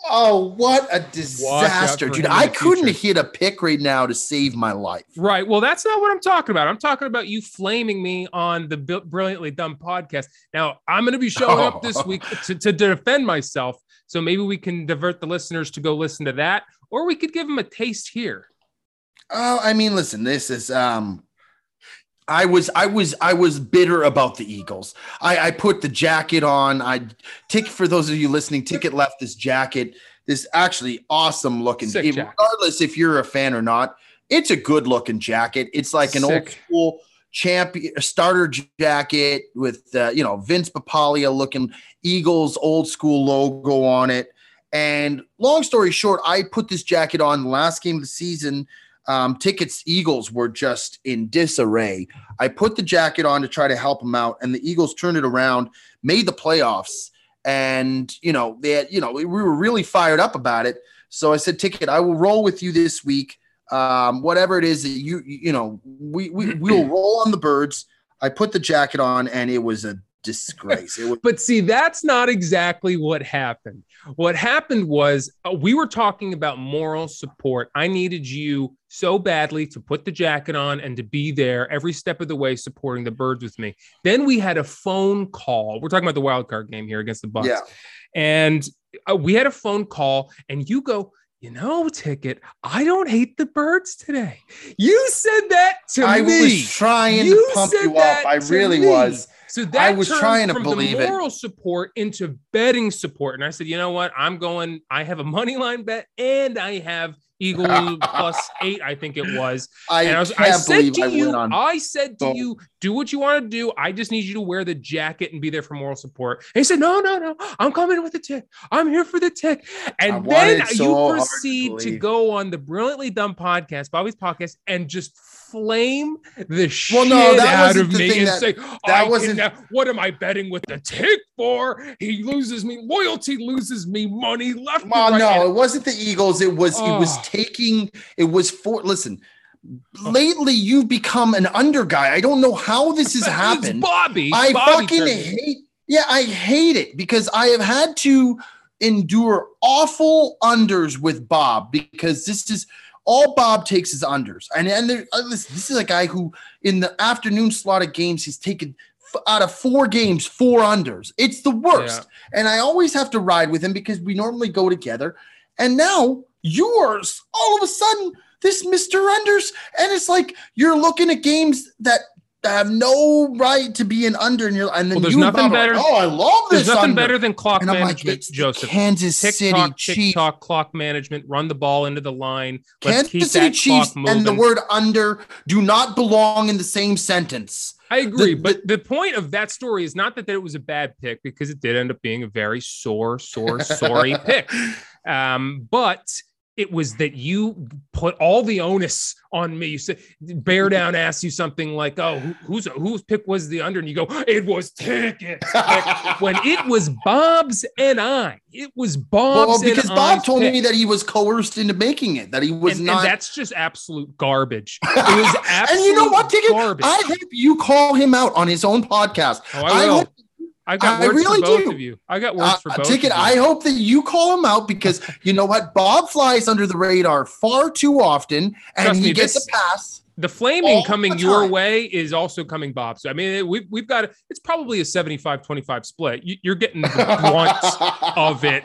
S2: oh, what a disaster, dude. I couldn't
S3: future.
S2: hit a pick right now to save my life.
S3: right. Well, that's not what I'm talking about. I'm talking about you flaming me on the Brilliantly Dumb podcast. Now, I'm going to be showing up this week to, to defend myself. So maybe we can divert the listeners to go listen to that, or we could give them a taste here.
S2: Oh, I mean, listen, this is um I was I was I was bitter about the Eagles. I, I put the jacket on. I tick for those of you listening, Ticket left this jacket. This actually awesome looking
S3: Sick
S2: it- regardless if you're a fan or not, it's a good looking jacket. It's like an old school champion starter jacket with uh, you know Vince Papale looking Eagles old school logo on it. And long story short, I put this jacket on the last game of the season. Um, tickets Eagles were just in disarray. I put the jacket on to try to help them out, and the Eagles turned it around, made the playoffs, and you know they had, you know we were really fired up about it. So I said, "Ticket, I will roll with you this week. Um, whatever it is that you you know we we we'll roll on the birds." I put the jacket on, and it was a disgrace. It was
S3: But see, that's not exactly what happened. What happened was uh, we were talking about moral support. I needed you so badly to put the jacket on and to be there every step of the way supporting the birds with me. Then we had a phone call. We're talking about the wild card game here against the Bucks.
S2: yeah.
S3: And uh, we had a phone call and you go, you know, ticket, I don't hate the birds today. You said that to
S2: I
S3: me.
S2: I was trying
S3: You
S2: to pump you up. I really
S3: me.
S2: was.
S3: So that
S2: I was trying to
S3: from
S2: believe
S3: the
S2: it.
S3: moral support into betting support. And I said, you know what? I'm going, I have a money line bet and I have Eagle plus eight, I think it was.
S2: I,
S3: And I, was, I said to
S2: I
S3: you. I said to
S2: So-
S3: you, do what you want to do. I just need you to wear the jacket and be there for moral support. And he said, no, no, no, I'm coming with the tick. I'm here for the tick. And then
S2: so
S3: you
S2: hard to
S3: proceed to, go on the brilliantly done podcast, Bobby's podcast, and just flame the
S2: Well,
S3: shit
S2: no, that
S3: out of
S2: the
S3: me
S2: thing
S3: and
S2: that-
S3: say,
S2: that
S3: I
S2: wasn't-
S3: what am I betting with the tick for? He loses me loyalty, loses me money left.
S2: Well,
S3: right.
S2: no,
S3: And
S2: it wasn't the Eagles. It was it was
S3: Oh.
S2: taking it was for listen. Lately, you've become an under guy. I don't know how this has happened.
S3: Bobby.
S2: I
S3: Bobby
S2: fucking
S3: me.
S2: hate. Yeah, I hate it because I have had to endure awful unders with Bob because this is all Bob takes is unders. And and there, uh, listen, this is a guy who in the afternoon slot of games he's taken f- out of four games four unders. It's the worst. And I always have to ride with him because we normally go together. And now yours all of a sudden this Mr. Unders and it's like you're looking at games that have no right to be an under and you're and then
S3: Well, there's nothing
S2: are like,
S3: better-
S2: oh I love this
S3: There's nothing
S2: under."
S3: better than clock
S2: and I'm like
S3: management, Joseph.
S2: Kansas
S3: Tick
S2: City Chiefs
S3: clock management. Run the ball into the line. Let's keep
S2: Kansas City
S3: that
S2: Chiefs and the word under do not belong in the same sentence.
S3: I agree,
S2: the-
S3: but the point of that story is not that, that it was a bad pick because it did end up being a very sore, sore, sorry pick. Um, but it was that you put all the onus on me. You said Bear mm-hmm. Down asked you something like, "Oh, who, whose whose pick was the under?" And you go, "It was Ticket's when it was Bob's and I. It was Bob's
S2: well, because Bob told
S3: pick.
S2: me that he was coerced into making it, that he was
S3: and,
S2: not.
S3: and that's just absolute garbage. It was absolute
S2: and you know what, Ticket?
S3: garbage.
S2: I hope you call him out on his own podcast.
S3: oh, I will.
S2: hope,
S3: I got
S2: I
S3: words
S2: really
S3: for both
S2: do.
S3: of you. I got words
S2: uh,
S3: for both.
S2: Ticket,
S3: of you.
S2: I hope that you call him out because you know what? Bob flies under the radar far too often and
S3: Trust
S2: he
S3: me,
S2: gets
S3: this-
S2: a pass.
S3: the flaming coming
S2: the
S3: your way is also coming Bob. So I mean, we've we've got it's probably a 75-25 split. You, you're getting the brunt of it,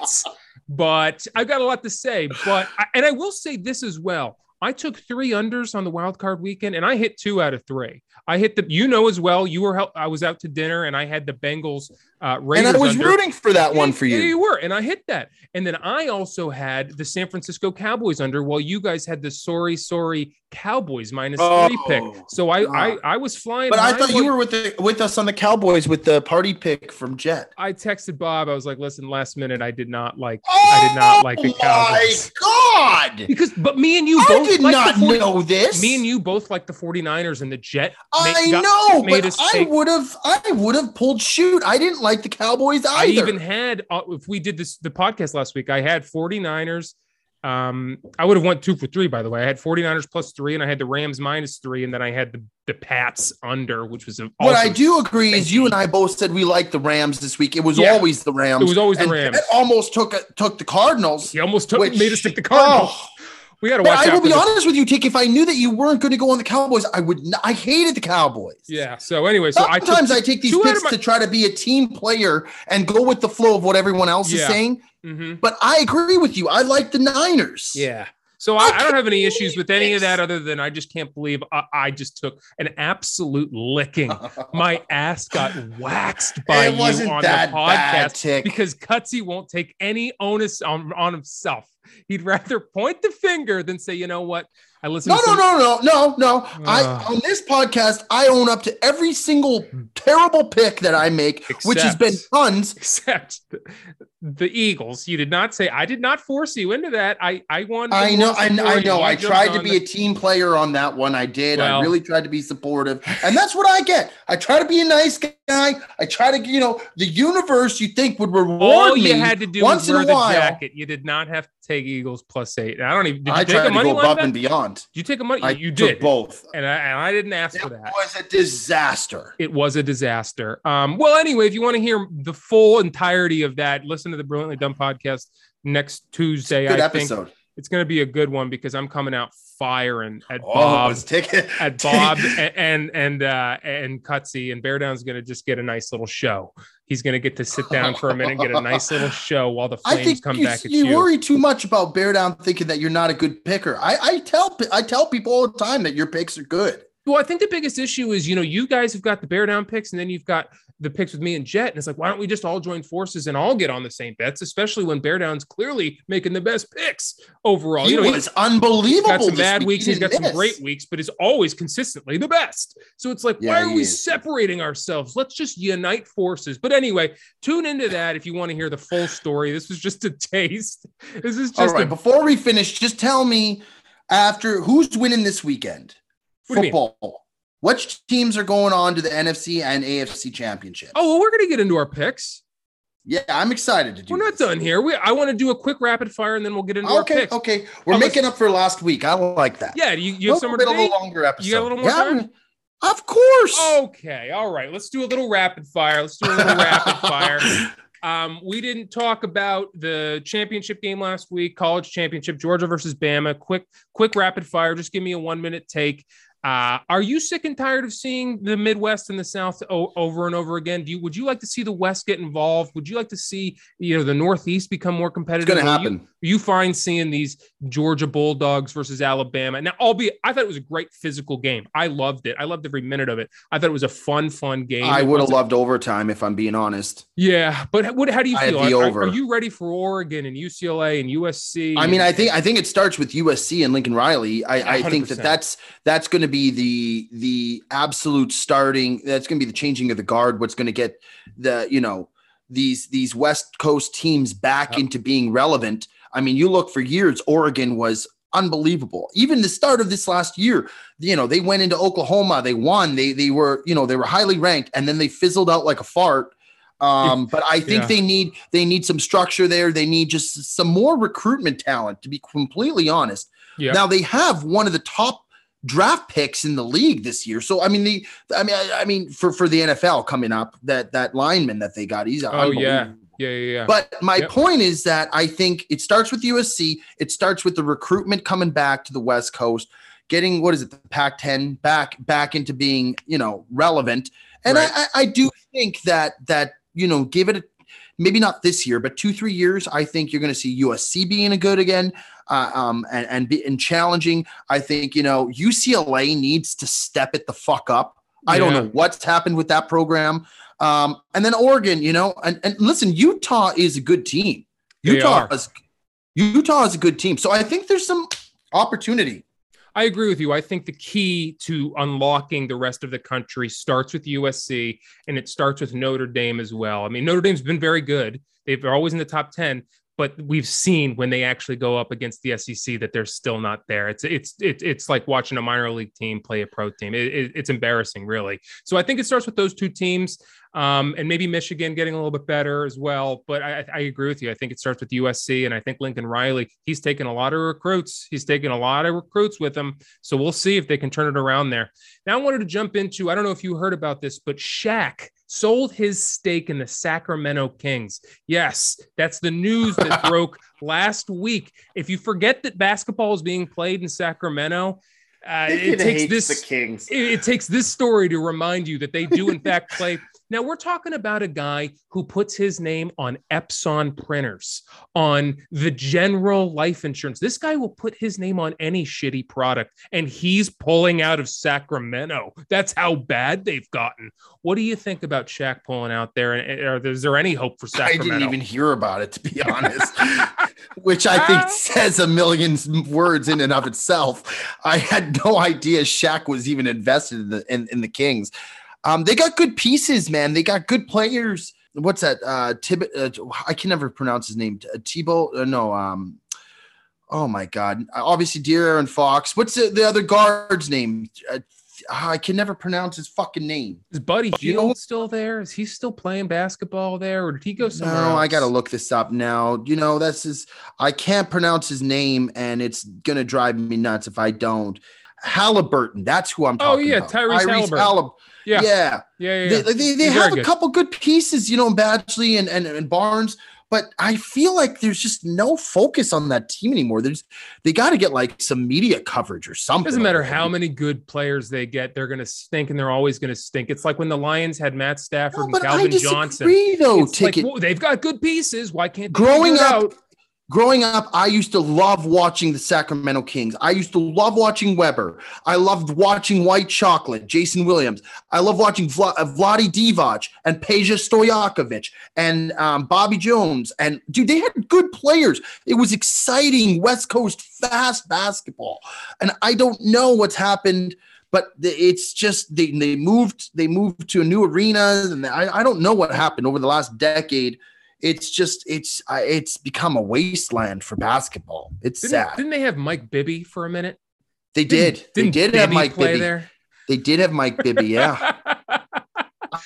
S3: but I've got a lot to say. But I, and I will say this as well. I took three unders on the wild card weekend, and I hit two out of three. I hit the, you know, as well. You were, I was out to dinner, and I had the Bengals uh,
S2: and I was
S3: under.
S2: rooting for that one for you.
S3: you were, and I hit that. And then I also had the San Francisco Cowboys under, while you guys had the sorry, sorry Cowboys minus three pick.
S2: Oh,
S3: So I, I, I was flying.
S2: But I thought you were with the, with us on the Cowboys with the party pick from Jet.
S3: I texted Bob. I was like, "Listen, last minute, I did not like. I did not like the
S2: Oh my
S3: Cowboys
S2: God!
S3: because, but me and you
S2: I
S3: both
S2: did
S3: like
S2: not
S3: the 40
S2: know this.
S3: Me and you both like the 49ers and the Jet.
S2: I
S3: got-
S2: know, but I would have, I would have pulled shoot. I didn't like the Cowboys either.
S3: I even had uh, if we did this the podcast last week, I had 49ers. Um, I would have went two for three, by the way. I had 49ers plus three, and I had the Rams minus three, and then I had the, the Pats under, which was a,
S2: what I do agree is you and I both said we liked the Rams this week. It was
S3: Yeah.
S2: always the Rams.
S3: It was always the Rams.
S2: Jet almost took took the Cardinals.
S3: He almost took
S2: which-
S3: made us take the Cardinals.
S2: Oh,
S3: we got to watch
S2: I will be honest with you, Tick. If I knew that you weren't going to go on the Cowboys, I would. Not, I hated the Cowboys.
S3: Yeah. So anyway, so I took
S2: Sometimes I, take these
S3: two out of
S2: picks
S3: my-
S2: to try to be a team player and go with the flow of what everyone else is
S3: Yeah.
S2: saying.
S3: Mhm.
S2: But I agree with you. I like the Niners.
S3: Yeah. So
S2: I
S3: I, don't have any issues with any of that other than I just can't believe I, I just took an absolute licking. My ass got waxed by
S2: It
S3: you on the podcast because Cutsy won't take any onus on, on himself. He'd rather point the finger than say, you know what? I listen
S2: No, no, no, no, no, no. I on this podcast, I own up to every single hmm. terrible pick that I make, which has been tons.
S3: Except the Eagles. You did not say I did not force you into that. I I wanted.
S2: I know, I, I know. I tried to be a team player on that one. I did. I really tried to be supportive, and that's what I get. I try to be a nice guy. I try to, you know, the universe you think would reward
S3: All
S2: me
S3: you had to do
S2: once
S3: was
S2: in
S3: wear
S2: a
S3: the
S2: while.
S3: jacket. You did not have to take Eagles plus eight. And I don't even. Did you
S2: I
S3: take
S2: tried
S3: a
S2: to
S3: money
S2: go above
S3: bet?
S2: and beyond.
S3: Did you take a money?
S2: I
S3: you
S2: took
S3: did,
S2: both.
S3: and I, and I didn't ask
S2: It
S3: for that.
S2: It was a disaster.
S3: It was a disaster. Um, well, anyway, if you want to hear the full entirety of that, listen to the Brilliantly Done podcast next Tuesday.
S2: Good
S3: I think it's going to be a good one because I'm coming out firing at
S2: Oh,
S3: Bob,
S2: let's take it.
S3: at Bob and and and, uh, and Cutsy, and Bear Down's going to just get a nice little show. He's going to get to sit down for a minute and get a nice little show while the
S2: I
S3: flames
S2: think
S3: come
S2: you,
S3: back at
S2: you
S3: you.
S2: worry too much about bear down thinking that you're not a good picker. I, I tell I tell people all the time that your picks are good.
S3: Well, I think the biggest issue is, you know, you guys have got the bear down picks, and then you've got the picks with me and Jet. And it's like, why don't we just all join forces and all get on the same bets, especially when bear down's clearly making the best picks overall.
S2: He
S3: you know,
S2: was
S3: he's
S2: unbelievable.
S3: got some bad
S2: week.
S3: weeks,
S2: He
S3: he's got
S2: didn't
S3: some great weeks, but is always consistently the best. So it's like, why are we
S2: is.
S3: separating ourselves? Let's just unite forces. But anyway, tune into that if you want to hear the full story. This was just a taste. This is
S2: All
S3: just
S2: right,
S3: a
S2: before we finish, just tell me after who's winning this weekend?
S3: What do you mean?
S2: Football. Which teams are going on to the NFC and AFC championship?
S3: Oh, well, we're gonna get into our picks.
S2: yeah, I'm excited to do.
S3: We're not
S2: this.
S3: done here. We I want to do a quick rapid fire and then we'll get into our
S2: Okay,
S3: picks.
S2: okay. We're
S3: Oh,
S2: making up for last week. I like that.
S3: Yeah, you, you have
S2: a
S3: somewhere
S2: little
S3: to
S2: bit
S3: be?
S2: of a longer episode.
S3: You got a little more
S2: Yeah,
S3: time?
S2: Of course.
S3: Okay, all right. Let's do a little rapid fire. Let's do a little rapid fire. Um, we didn't talk about the championship game last week, college championship, Georgia versus Bama. Quick, quick rapid fire. Just give me a one minute take. Uh, are you sick and tired of seeing the Midwest and the South o- over and over again? Do you would you like to see the West get involved? Would you like to see you know the Northeast become more competitive?
S2: It's going to
S3: Are you-
S2: happen.
S3: you find seeing these Georgia Bulldogs versus Alabama. Now, albeit I thought it was a great physical game. I loved it. I loved every minute of it. I thought it was a fun, fun game.
S2: I would have loved overtime if I'm being honest.
S3: Yeah, but what? How do you feel?
S2: the
S3: Are,
S2: over.
S3: are you ready for Oregon and UCLA and USC?
S2: I mean, I think I think it starts with USC and Lincoln Riley. I, I think that that's that's going to be the the absolute starting. That's going to be the changing of the guard. What's going to get the you know these these West Coast teams back
S3: Yep.
S2: into being relevant. I mean, you look for years. Oregon was unbelievable. Even the start of this last year, you know, they went into Oklahoma, they won, they they were you know they were highly ranked, and then they fizzled out like a fart. Um, but I think
S3: Yeah.
S2: they need they need some structure there. They need just some more recruitment talent, to be completely honest.
S3: Yeah.
S2: Now they have one of the top draft picks in the league this year. So I mean the I mean I, I mean for for the NFL coming up, that that lineman that they got, he's
S3: Oh, yeah. yeah, yeah, yeah.
S2: But my
S3: Yep.
S2: point is that I think it starts with USC. It starts with the recruitment coming back to the West Coast, getting what is it, the Pac-10 back back into being you know relevant. And
S3: Right.
S2: I, I do think that that you know give it a, maybe not this year, but two three years. I think you're going to see USC being a good again. Uh, um, and and be and challenging. I think you know UCLA needs to step it the fuck up. I don't know what's happened with that program. Um, and then Oregon, you know, and, and listen, Utah is a good team. Utah is Utah is a good team. So I think there's some opportunity.
S3: I agree with you. I think the key to unlocking the rest of the country starts with USC and it starts with Notre Dame as well. I mean, Notre Dame's been very good. They've, they're always in the top 10, but we've seen when they actually go up against the SEC that they're still not there. It's it's it's it's like watching a minor league team play a pro team. It, it- it's embarrassing, really. So I think it starts with those two teams, um, and maybe Michigan getting a little bit better as well. But I, I agree with you. I think it starts with USC, and I think Lincoln Riley. He's taken a lot of recruits. He's taken a lot of recruits with him. So we'll see if they can turn it around there. Now I wanted to jump into. I don't know if you heard about this, but Shaq sold his stake in the Sacramento Kings. Yes, that's the news that broke last week. If you forget that basketball is being played in Sacramento, uh, it takes this
S2: Kings.
S3: it, it takes this story to remind you that they do in fact play. Now we're talking about a guy who puts his name on Epson printers, on the general life insurance. This guy will put his name on any shitty product, and he's pulling out of Sacramento. That's how bad they've gotten. What do you think about Shaq pulling out there? And is there any hope for Sacramento?
S2: I didn't even hear about it, to be honest, which I think says a million words in and of itself. I had no idea Shaq was even invested in the, in, in the Kings. Um, they got good pieces, man. They got good players. what's that? Uh, Tib- uh, I can never pronounce his name. Uh, Tebow? Uh, no. Um, oh my God. Obviously, De'Aaron Fox. What's the, the other guard's name? Uh, I can never pronounce his fucking name.
S3: Is Buddy
S2: You know-
S3: still there? Is he still playing basketball there, or did he go somewhere?
S2: No, I gotta look this up now. You know, that's his. I can't pronounce his name, and it's gonna drive me nuts if I don't. Halliburton, that's who I'm talking about.
S3: Oh, yeah,
S2: about.
S3: Tyrese Halliburton.
S2: Hallib-
S3: Yeah, yeah,
S2: yeah.
S3: yeah. yeah.
S2: They, they, they have a
S3: good.
S2: couple good pieces, you know, in Bagley and, and, and Barnes, but I feel like there's just no focus on that team anymore. There's they got to get like some media coverage or something.
S3: Doesn't matter how many good players they get, they're going to stink, and they're always going to stink. It's like when the Lions had Matt Stafford
S2: No,
S3: and
S2: but I
S3: Calvin
S2: disagree
S3: Johnson.
S2: though.
S3: It's like, well, they've got good pieces. Why can't they
S2: growing up,
S3: out?
S2: Growing up, I used to love watching the Sacramento Kings. I used to love watching Webber. I loved watching White Chocolate, Jason Williams. I love watching Vla- uh, Vlade Divac and Peja Stojakovic and um, Bobby Jones. And dude, they had good players. It was exciting West Coast fast basketball. And I don't know what's happened. But it's just they, they moved they moved to a new arena and I, I don't know what happened over the last decade it's just it's uh, it's become a wasteland for basketball. It's
S3: Didn't,
S2: sad.
S3: didn't they have Mike Bibby for a minute?
S2: they did.
S3: Didn't-
S2: They
S3: didn't
S2: did have Mike
S3: play
S2: Bibby.
S3: there.
S2: They did have Mike Bibby. Yeah,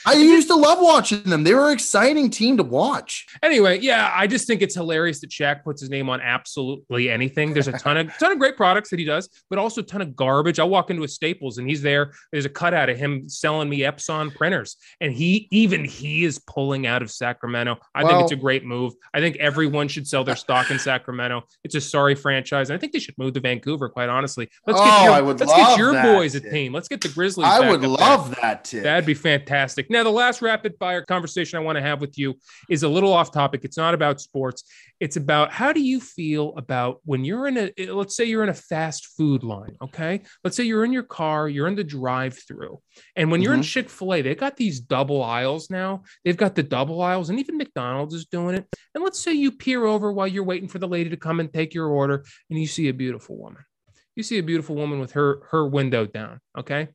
S2: I used to love watching them. They were an exciting team to watch.
S3: Anyway, yeah, I just think it's hilarious that Shaq puts his name on absolutely anything. There's a ton of ton of great products that he does, but also a ton of garbage. I'll walk into a Staples and he's there. There's a cutout of him selling me Epson printers, and he even he is pulling out of Sacramento. I think it's a great move. I think everyone should sell their stock in Sacramento. It's a sorry franchise, and I think they should move to Vancouver. Quite honestly, let's
S2: Oh,
S3: get your,
S2: I
S3: let's get your boys a team. Let's get the Grizzlies.
S2: I would
S3: up there.
S2: love that too.
S3: That'd be fantastic. Now, the last rapid fire conversation I want to have with you is a little off topic. It's not about sports. It's about how do you feel about when you're in a, let's say you're in a fast food line, okay? Let's say you're in your car, you're in the drive through. And when you're in
S2: Mhm.
S3: Chick fil A, they've got these double aisles now. They've got the double aisles, and even McDonald's is doing it. And let's say you peer over while you're waiting for the lady to come and take your order, and you see a beautiful woman. You see a beautiful woman with her her window down, okay?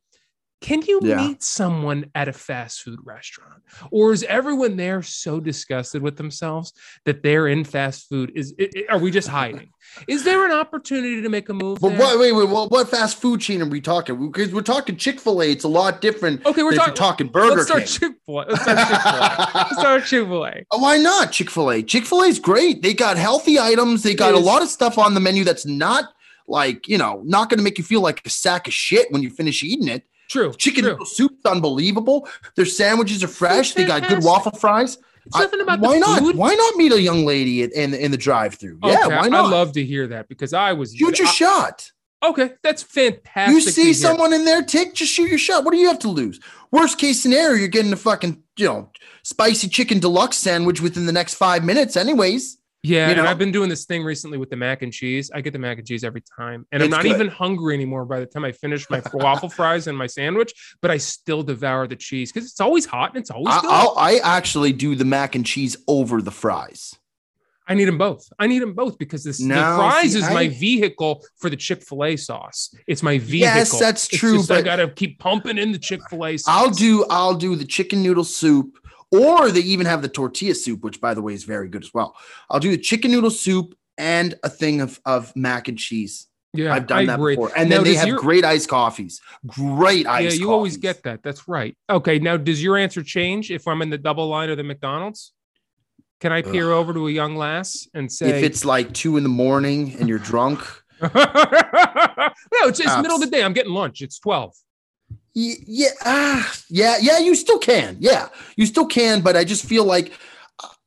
S3: Can you
S2: Yeah.
S3: meet someone at a fast food restaurant? Or is everyone there so disgusted with themselves that they're in fast food? Is i- i- are we just hiding? Is there an opportunity to make a move?
S2: But
S3: there?
S2: what, wait, wait, what, what fast food chain are we talking? Because we're talking Chick Fil A. It's a lot different.
S3: Okay, we're talking.
S2: talking Burger
S3: Let's start
S2: King.
S3: Chick Fil A. Let's start Chick Fil A. Let's start Chick Fil A.
S2: Oh, why not Chick Fil A? Chick Fil A is great. They got healthy items. They got
S3: It
S2: a lot of stuff on the menu that's not like you know not going to make you feel like a sack of shit when you finish eating it.
S3: True.
S2: Chicken
S3: true.
S2: soup's unbelievable. Their sandwiches are fresh. They got good waffle fries.
S3: It's nothing about
S2: why
S3: the
S2: not?
S3: food.
S2: Why not meet a young lady in in, in the drive-through? Oh, yeah,
S3: Okay,
S2: why
S3: I love to hear that because I was.
S2: Shoot your
S3: I-
S2: shot.
S3: Okay, that's fantastic.
S2: You see someone in there, take just shoot your shot. What do you have to lose? Worst case scenario, you're getting a fucking you know spicy chicken deluxe sandwich within the next five minutes, anyways.
S3: Yeah,
S2: You
S3: and? I've been doing this thing recently with the mac and cheese. I get the mac and cheese every time, and I'm not
S2: good.
S3: even hungry anymore by the time I finish my waffle fries and my sandwich. But I still devour the cheese because it's always hot and it's always
S2: I,
S3: good.
S2: I'll, I actually do the mac and cheese over the fries.
S3: I need them both. I need them both because this, the fries
S2: see,
S3: is my vehicle for the Chick Fil A sauce. It's my vehicle.
S2: Yes, that's
S3: It's
S2: true,
S3: just I gotta keep pumping in the Chick Fil A sauce.
S2: I'll do I'll do the chicken noodle soup, or they even have the tortilla soup, which by the way is very good as well. I'll do the chicken noodle soup and a thing of, of mac and cheese.
S3: Yeah,
S2: I've done
S3: I
S2: that
S3: agree.
S2: before. And
S3: Now,
S2: then they have
S3: your-
S2: great iced coffees. Great iced.
S3: Yeah, you always get that. That's right. Okay, now does your answer change if I'm in the double line of the McDonald's? Can I peer over to a young lass and say,
S2: if it's like two in the morning and you're drunk.
S3: no, it's, it's middle of the day. I'm getting lunch. It's 12.
S2: Yeah, ah, yeah, yeah. You still can, yeah, you still can. But I just feel like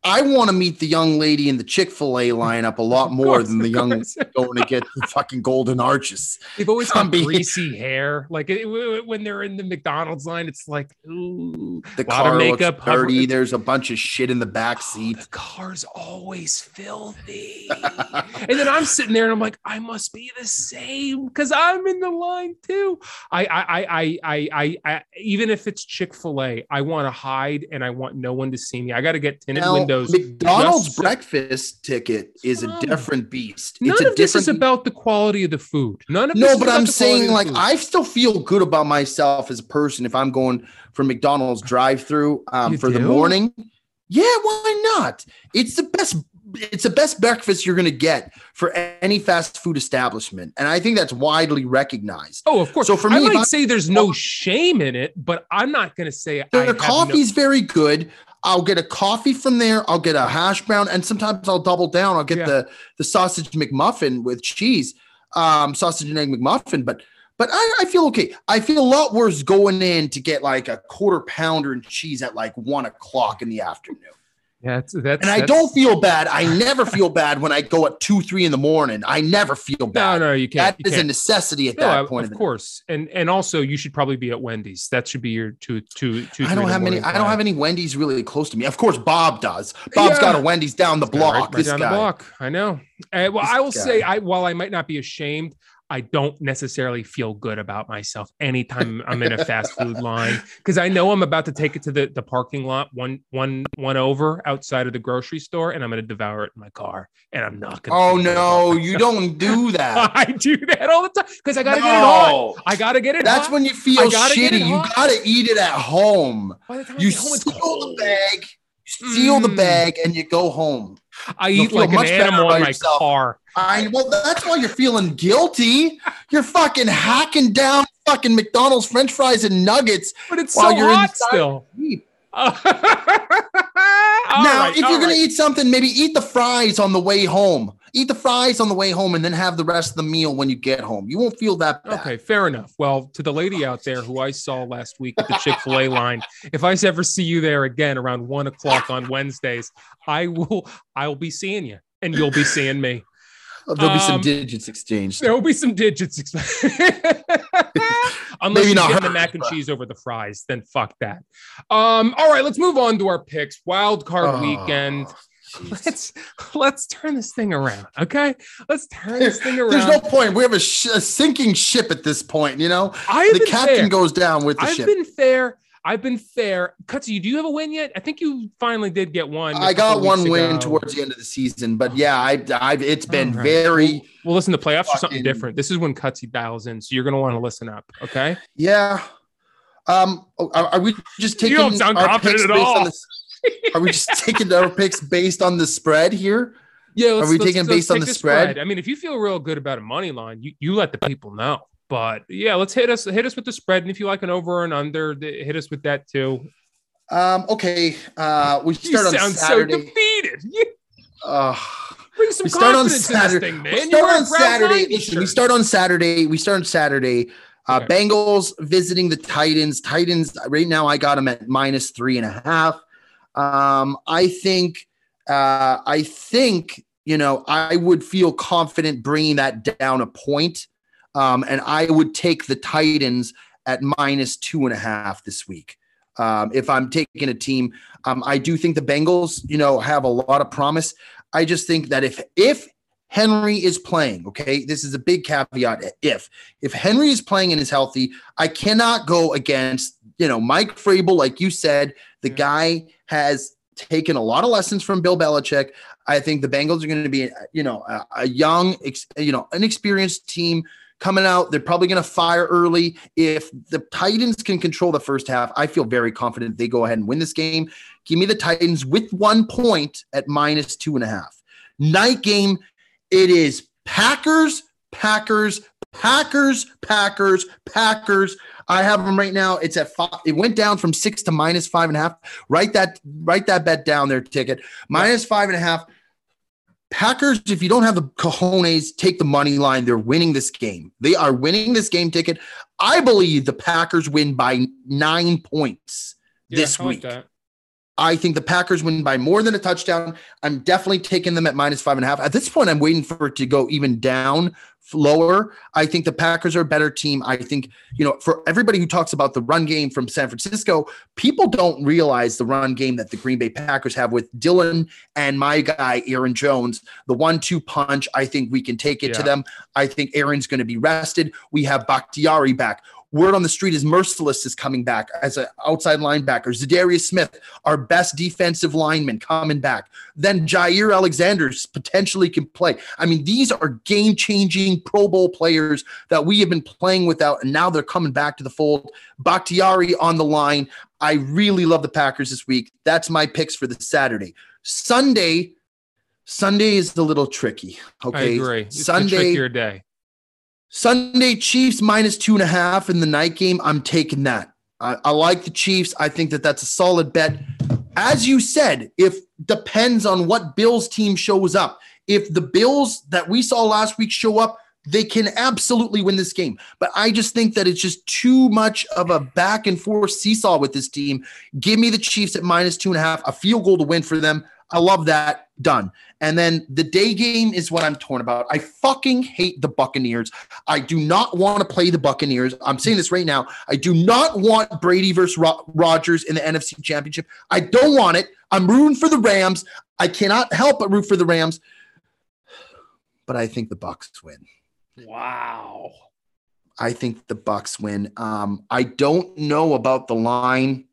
S2: I want to meet the young lady in the Chick Fil A lineup a lot more
S3: course,
S2: than the young going to get the fucking golden arches.
S3: They've always got
S2: being-
S3: greasy hair. Like it, w- when they're in the McDonald's line, it's like, ooh,
S2: The
S3: of
S2: car
S3: makeup,
S2: looks
S3: hover-
S2: dirty. There's a bunch of shit in the back
S3: Oh,
S2: seat.
S3: the car's always filthy. and then I'm sitting there and I'm like, I must be the same because I'm in the line too. I, I, I, I, I, I, I even if it's Chick Fil A, I want to hide and I want no one to see me. I got to get tinted
S2: Now,
S3: windows.
S2: McDonald's breakfast ticket is a different beast.
S3: None
S2: it's a
S3: of this
S2: different.
S3: is about the quality of the food. None of this
S2: no, but I'm saying like. I still feel good about myself as a person if I'm going for McDonald's drive-through um, for the morning. Yeah, why not? It's the best. It's the best breakfast you're going to get for any fast food establishment, and I think that's widely recognized.
S3: Oh, of course.
S2: So for me, I
S3: might
S2: I,
S3: say there's no shame in it, but I'm not going to say have
S2: coffee's very good. I'll get a coffee from there. I'll get a hash brown, and sometimes I'll double down. I'll get
S3: Yeah.
S2: the the sausage McMuffin with cheese, um, sausage and egg McMuffin. But but I, I feel okay. I feel a lot worse going in to get like a quarter pounder and cheese at like one o'clock in the afternoon.
S3: That's that's.
S2: And I
S3: that's-
S2: don't feel bad. I never feel bad when I go at two, three in the morning. I never feel bad.
S3: no, no, you can't.
S2: That
S3: you
S2: is a
S3: can't.
S2: necessity at
S3: No,
S2: that point.
S3: of course, and and also you should probably be at Wendy's. That should be your two, two, two.
S2: I don't have many. I don't have any Wendy's really close to me. Of course, Bob does. Bob's
S3: Yeah.
S2: got a Wendy's down the block.
S3: Right, right down
S2: guy.
S3: the block. I know. Uh, well,
S2: This
S3: I will
S2: guy.
S3: say, I while I might not be ashamed, I don't necessarily feel good about myself anytime I'm in a fast food line because I know I'm about to take it to the, the parking lot one one one over outside of the grocery store, and I'm going to devour it in my car, and I'm not going.
S2: Oh no, you don't do that.
S3: I do that all the time because I got to get it hot. I got to get it.
S2: That's
S3: hot.
S2: when you feel
S3: I gotta get it
S2: shitty. You gotta eat it at home.
S3: By the time I
S2: You
S3: get home, it's
S2: the bag. You the
S3: Mm.
S2: bag and you go home.
S3: I
S2: You'll
S3: eat like an
S2: much better
S3: animal in my
S2: yourself.
S3: car.
S2: I well, that's why you're feeling guilty. You're fucking hacking down fucking McDonald's French fries and nuggets.
S3: But it's
S2: While
S3: so
S2: you're
S3: hot still.
S2: Now,
S3: right,
S2: if you're gonna eat something, maybe eat the fries on the way home. Eat the fries on the way home, and then have the rest of the meal when you get home. You won't feel that bad.
S3: Okay, fair enough. Well, to the lady out there who I saw last week at the Chick fil A line, if I ever see you there again around one o'clock on Wednesdays, I will I will be seeing you and you'll be seeing me.
S2: There'll be some
S3: Um,
S2: digits exchanged.
S3: There will be some digits. exp- Unless
S2: Maybe
S3: you
S2: not
S3: get the mac and
S2: but-
S3: cheese over the fries, then fuck that. Um, all right, let's move on to our picks. Wild card
S2: Oh,
S3: weekend.
S2: jeez.
S3: Let's let's turn this thing around. Okay. Let's turn this thing around.
S2: There's no point. We have a, sh- a sinking ship at this point. You know,
S3: I've
S2: the captain
S3: fair.
S2: goes down with the ship.
S3: I've been fair. I've been fair. Cutsy, do you have a win yet? I think you finally did get one.
S2: I got one win
S3: ago.
S2: towards the end of the season, but yeah, I, I've it's been
S3: right.
S2: very
S3: Well, listen, the playoffs are something different. This is when Cutsy dials in, so you're gonna want to listen up. Okay.
S2: yeah. Um, are, are we just taking?
S3: You don't sound confident at all.
S2: the- are we just taking our picks based on the spread here?
S3: Yeah.
S2: Are we taking based on the spread?
S3: I mean, if you feel real good about a money line, you, you let the people know. But yeah, let's hit us hit us with the spread, and if you like an over and under, hit us with that too.
S2: Um, okay. Uh, we
S3: You
S2: start on
S3: sound so
S2: Saturday.
S3: defeated. You
S2: Uh,
S3: bring some
S2: we start on
S3: confidence in this
S2: Saturday.
S3: thing,
S2: we
S3: man. You
S2: start on Saturday. Listen, we start on Saturday. We start on Saturday. Uh,
S3: Okay.
S2: Bengals visiting the Titans. Titans right now. I got them at minus three and a half. Um, I think. Uh, I think you know I would feel confident bringing that down a point, um, and I would take the Titans at minus two and a half this week. Um, if I'm taking a team, um, I do think the Bengals, you know, have a lot of promise. I just think that if if Henry is playing, okay, this is a big caveat. If if Henry is playing and is healthy, I cannot go against you know Mike Vrabel, like you said. The guy has taken a lot of lessons from Bill Belichick. I think the Bengals are going to be, you know, a, a young, ex, you know, inexperienced team coming out. They're probably going to fire early. If the Titans can control the first half, I feel very confident they go ahead and win this game. Give me the Titans with one point at minus two and a half. Night game, it is Packers, Packers, Packers, Packers, Packers. I have them right now. It's at five. It went down from six to minus five and a half. Write that, write that bet down there, ticket. Minus five and a half. Packers, if you don't have the cojones, take the money line. They're winning this game. They are winning this game ticket. I believe the Packers win by nine points
S3: Yeah,
S2: this
S3: I like
S2: week.
S3: that.
S2: I think the Packers win by more than a touchdown. I'm definitely taking them at minus five and a half. At this point, I'm waiting for it to go even down lower. I think the Packers are a better team. I think, you know, for everybody who talks about the run game from San Francisco, people don't realize the run game that the Green Bay Packers have with Dillon and my guy, Aaron Jones, the one two punch. I think we can take it to them. I think Aaron's going to be rested. We have Bakhtiari back. Word on the street is Merciless is coming back as an outside linebacker. Za'Darius Smith, our best defensive lineman, coming back. Then Jaire Alexander potentially can play. I mean, these are game changing Pro Bowl players that we have been playing without, and now they're coming back to the fold. Bakhtiari on the line. I really love the Packers this week. That's my picks for the Saturday. Sunday, Sunday is a little tricky. Okay.
S3: I agree. It's
S2: Sunday,
S3: a trickier day.
S2: Sunday, Chiefs minus two and a half in the night game. I'm taking that. I, I like the Chiefs. I think that that's a solid bet. As you said, if depends on what Bills team shows up. If the Bills that we saw last week show up, they can absolutely win this game. But I just think that it's just too much of a back and forth seesaw with this team. Give me the Chiefs at minus two and a half, a field goal to win for them. I love that. Done. And then the day game is what I'm torn about. I fucking hate the Buccaneers. I do not want to play the Buccaneers. I'm saying this right now. I do not want Brady versus Ro- Rodgers in the NFC Championship. I don't want it. I'm rooting for the Rams. I cannot help but root for the Rams. But I think the Bucks win.
S3: Wow.
S2: I think the Bucks win. Um, I don't know about the line.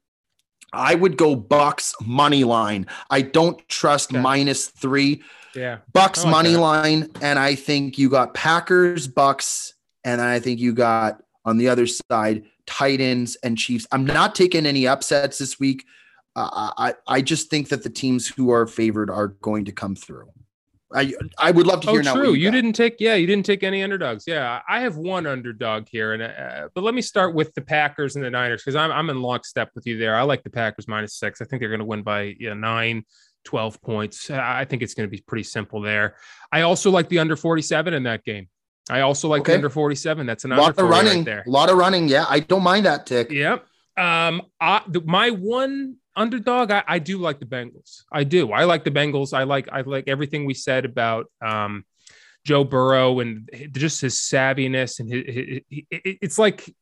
S2: I would go Bucks money line. I don't trust
S3: Okay.
S2: minus three.
S3: Yeah.
S2: Bucks
S3: like
S2: money
S3: that.
S2: line, and I think you got Packers, Bucks, and I think you got on the other side Titans and Chiefs. I'm not taking any upsets this week. Uh, I I just think that the teams who are favored are going to come through. I I would love to
S3: Oh,
S2: hear now. what
S3: true. You
S2: got.
S3: didn't take, yeah, you didn't take any underdogs. Yeah, I have one underdog here, and uh, but let me start with the Packers and the Niners because I'm I'm in lockstep with you there. I like the Packers minus six. I think they're going to win by you know, nine, 12 points. I think it's going to be pretty simple there. I also like the under 47 in that game. I also like the under 47. That's an under
S2: lot of
S3: 40 right
S2: running,
S3: there.
S2: a lot of running. Yeah, I don't mind that tick.
S3: Yep. Um, I, the, my one underdog, I, I do like the Bengals. I do. I like the Bengals. I like I like everything we said about um, Joe Burrow and just his savviness and his, his- it- it's like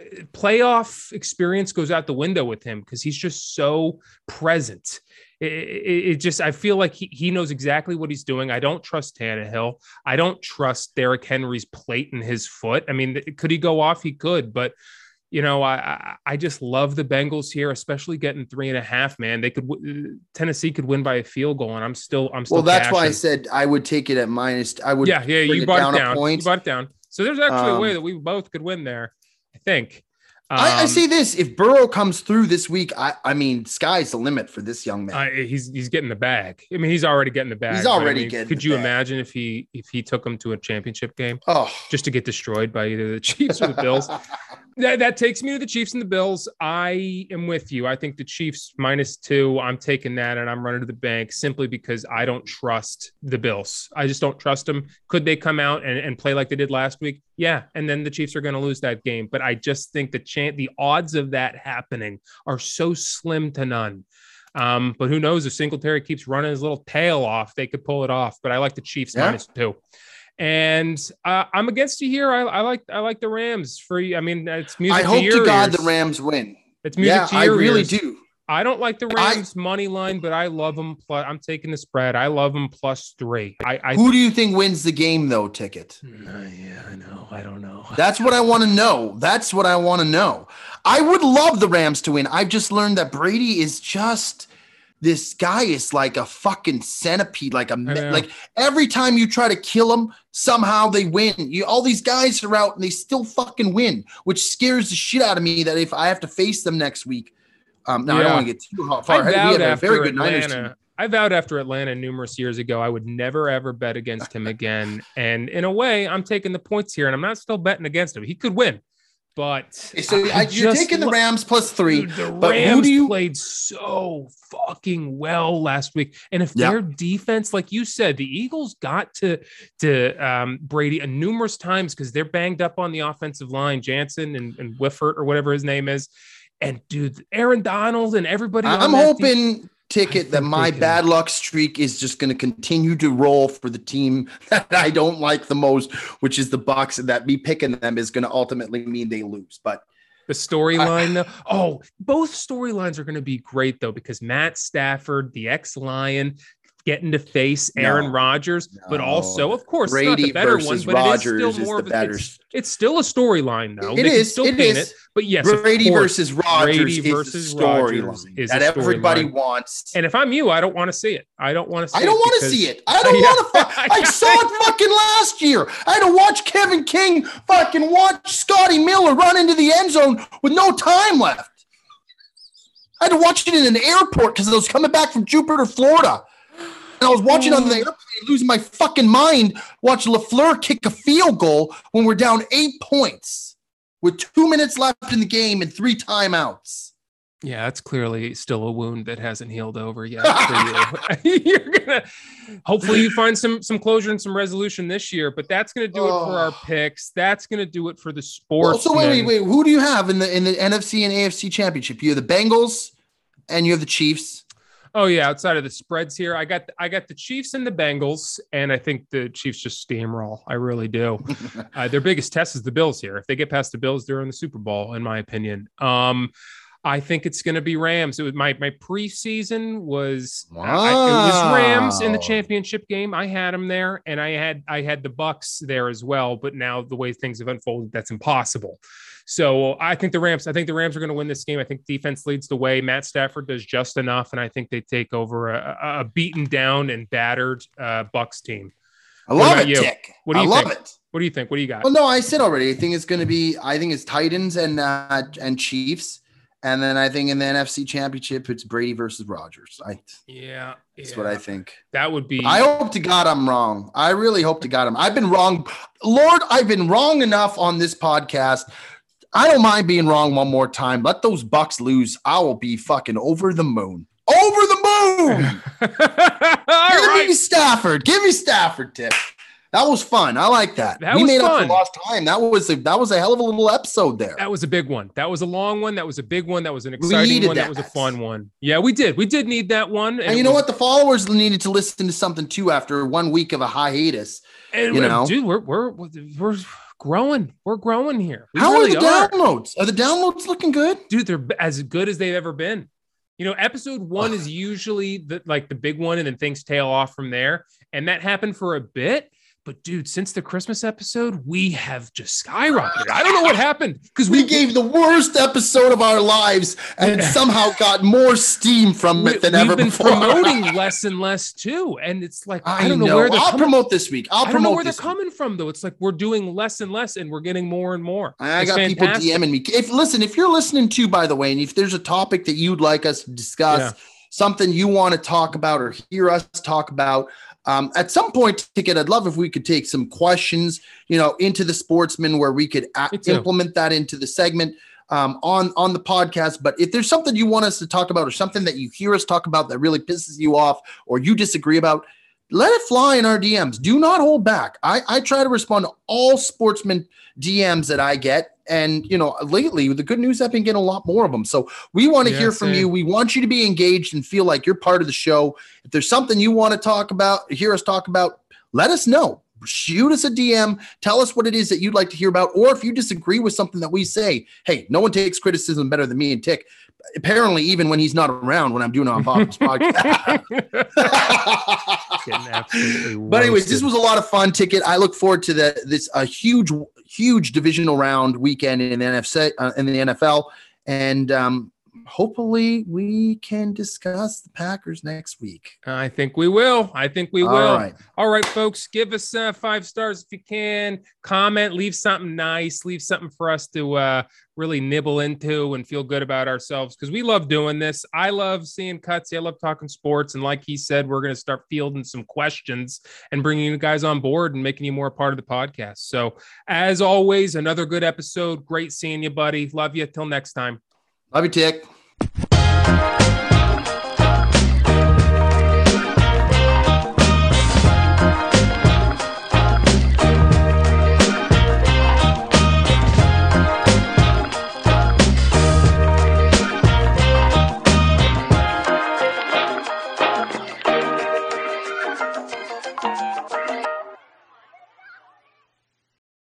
S3: uh, playoff experience goes out the window with him because he's just so present. It, it, it just I feel like he, he knows exactly what he's doing. I don't trust Tannehill. I don't trust Derrick Henry's plate in his foot. I mean, could he go off? He could, but you know, I I- just love the Bengals here, especially getting three and a half. Man, they could Tennessee could win by a field goal, and I'm still I'm still.
S2: Well, that's why I said I would take it at minus. I would.
S3: yeah, yeah, you
S2: it
S3: brought
S2: down
S3: it
S2: a
S3: down. You
S2: point.
S3: brought it down. So there's actually a way
S2: Um,
S3: that we both could win there. I think.
S2: I, I
S3: Um,
S2: say this: if Burrow comes through this week, I, I mean, sky's the limit for this young man.
S3: Uh, he's he's getting the bag. I mean, he's already getting the bag.
S2: He's
S3: but I
S2: already
S3: mean,
S2: getting
S3: Could you
S2: bag.
S3: imagine if he if he took him to a championship game
S2: oh,
S3: just to get destroyed by either the Chiefs or the Bills? that, that takes me to the Chiefs and the Bills. I am with you. I think the Chiefs minus two. I'm taking that and I'm running to the bank simply because I don't trust the Bills. I just don't trust them. Could they come out and, and play like they did last week? Yeah. And then the Chiefs are going to lose that game. But I just think the chance, the odds of that happening are so slim to none. Um, but who knows if Singletary keeps running his little tail off, they could pull it off. But I like the Chiefs
S2: Yeah.
S3: minus two. And uh, I'm against you here. I, I like I like the Rams for you. I mean it's music
S2: I
S3: to
S2: hope
S3: your
S2: to God
S3: ears.
S2: the Rams win.
S3: It's music
S2: Yeah,
S3: to
S2: I really
S3: ears.
S2: do.
S3: I don't like the
S2: I-
S3: Rams money line, but I love them. Plus, I'm taking the spread. I love them plus three. I, I
S2: Who do you think wins the game, though? Ticket.
S3: Uh, yeah, I know. I don't know.
S2: That's what I want to know. That's what I want to know. I would love the Rams to win. I've just learned that Brady is just this guy is like a fucking centipede. Like a like every time you try to kill him, somehow they win. You all these guys are out and they still fucking win, which scares the shit out of me. That if I have to face them next week, um, no, I don't want to get too far ahead. We have a very good Niners team.
S3: I vowed after Atlanta numerous years ago I would never ever bet against him again. And in a way, I'm taking the points here, and I'm not still betting against him. He could win, but
S2: So I, you're taking the Rams plus three.
S3: Dude, the
S2: but who
S3: Rams
S2: do you-
S3: played so fucking well last week, and if
S2: Yeah.
S3: their defense, like you said, the Eagles got to to um, Brady a numerous times because they're banged up on the offensive line, Jensen and, and Whiffert or whatever his name is, and dude, Aaron Donald and everybody.
S2: I'm hoping ticket that my bad luck streak is just going to continue to roll for the team that I don't like the most, which is the Bucks, and that me picking them is going to ultimately mean they lose. But
S3: the storyline though. Oh, both storylines are going to be great though because Matt Stafford, the ex-Lion, getting to face Aaron
S2: No.
S3: Rodgers, but also, of course,
S2: Brady
S3: the better one,
S2: versus
S3: but
S2: Rodgers
S3: it is
S2: is
S3: still more
S2: the
S3: of a, it's, it's still a storyline though.
S2: It
S3: They
S2: is.
S3: still
S2: It is.
S3: it, but yes,
S2: Brady versus Rodgers
S3: Brady
S2: is
S3: versus
S2: storyline that everybody
S3: storyline.
S2: wants.
S3: And if I'm you, I don't want to see it. I don't want to. See
S2: I don't want to see it. I don't want to. I saw it fucking last year. I had to watch Kevin King fucking watch Scotty Miller run into the end zone with no time left. I had to watch it in an airport because I was coming back from Jupiter, Florida. And I was watching on the airplane, losing my fucking mind, watch LaFleur kick a field goal when we're down eight points with two minutes left in the game and three timeouts.
S3: Yeah, it's clearly still a wound that hasn't healed over yet for you. You're gonna hopefully you find some some closure and some resolution this year, but that's gonna do it for our
S2: Oh.
S3: picks. That's gonna do it for the
S2: Well,
S3: sports.
S2: so wait, wait, wait. Who do you have in the in the NFC and AFC championship? You have the Bengals and you have the Chiefs.
S3: Oh yeah, outside of the spreads here, I got I got the Chiefs and the Bengals, and I think the Chiefs just steamroll. I really do. uh, their biggest test is the Bills here. If they get past the Bills, they're in the Super Bowl, in my opinion. Um, I think it's going to be Rams. It was my my preseason was I- it was Rams in the championship game. I had them there, and I had I had the Bucks there as well. But now the way things have unfolded, that's impossible. So I think the Rams. I think the Rams are going to win this game. I think defense leads the way. Matt Stafford does just enough, and I think they take over a, a- beaten down and battered uh, Bucks team.
S2: I love it,
S3: you? What do
S2: I
S3: you
S2: love
S3: think?
S2: it.
S3: What do you think? What do you got?
S2: Well, no, I said already. I think it's going to be. I think it's Titans and uh, and Chiefs, and then I think in the NFC Championship it's Brady versus Rodgers. I,
S3: yeah,
S2: that's
S3: yeah.
S2: what I think.
S3: That would be.
S2: I hope to God I'm wrong. I really hope to God I'm. I've been wrong, Lord. I've been wrong enough on this podcast. I don't mind being wrong one more time. Let those Bucks lose. I will be fucking over the moon. Over the moon. Give
S3: right.
S2: me Stafford. Give me Stafford, Tip. That was fun. I like that.
S3: That
S2: we
S3: was
S2: made up
S3: fun.
S2: for lost time. That was a that was a hell of a little episode there.
S3: That was a big one. That was a long one. That was a big one. That was an exciting one. That. was a fun one. Yeah, we did. We did need that one.
S2: and
S3: it
S2: you know
S3: was-
S2: what? The followers needed to listen to something too after one week of a hiatus.
S3: And
S2: you know?
S3: dude, we're we're we're growing. We're growing here. We
S2: How
S3: really
S2: are the
S3: are.
S2: downloads? Are the downloads looking good?
S3: dude they're as good as they've ever been you know episode one is usually the like the big one and then things tail off from there and that happened for a bit but dude since the christmas episode we have just skyrocketed i don't know what happened because
S2: We gave the worst episode of our lives and somehow got more steam from
S3: we,
S2: it than ever before.
S3: We've been promoting less and less too and it's like i,
S2: I,
S3: don't know,
S2: know.
S3: where they're
S2: I'll
S3: coming
S2: promote this week. I'll
S3: I don't know
S2: promote
S3: where they're
S2: week.
S3: coming from though. It's like we're doing less and less, and we're getting more and more.
S2: I
S3: It's
S2: got
S3: fantastic.
S2: people DMing me. If listen, if you're listening too, by the way, and if there's a topic that you'd like us to discuss,
S3: Yeah.
S2: something you want to talk about or hear us talk about, um, at some point, ticket, I'd love if we could take some questions, you know, into the Sportsmen where we could a- implement that into the segment um, on on the podcast. But if there's something you want us to talk about or something that you hear us talk about that really pisses you off or you disagree about, let it fly in our DMs. Do not hold back. I, I try to respond to all Sportsmen DMs that I get. And, you know, lately the good news, I've been getting a lot more of them. So we want to
S3: Yeah,
S2: hear from
S3: same.
S2: you. We want you to be engaged and feel like you're part of the show. If there's something you want to talk about, hear us talk about, let us know. Shoot us a DM. Tell us what it is that you'd like to hear about. Or if you disagree with something that we say, hey, no one takes criticism better than me and Tick. Apparently, even when he's not around when I'm doing on Bob's podcast. But anyways, this was a lot of fun. Ticket. I look forward to the this a huge, huge divisional round weekend in the NFC uh, in the NFL, and um, hopefully we can discuss the Packers next week.
S3: I think we will. I think we will.
S2: All right.
S3: All right, folks, give us uh, five stars if you can. Comment, leave something nice, leave something for us to uh, really nibble into and feel good about ourselves because we love doing this. I love seeing cuts. I love talking sports. And like he said, we're going to start fielding some questions and bringing you guys on board and making you more a part of the podcast. So, as always, another good episode. Great seeing you, buddy. Love you. Till next time.
S2: Love you, Tick.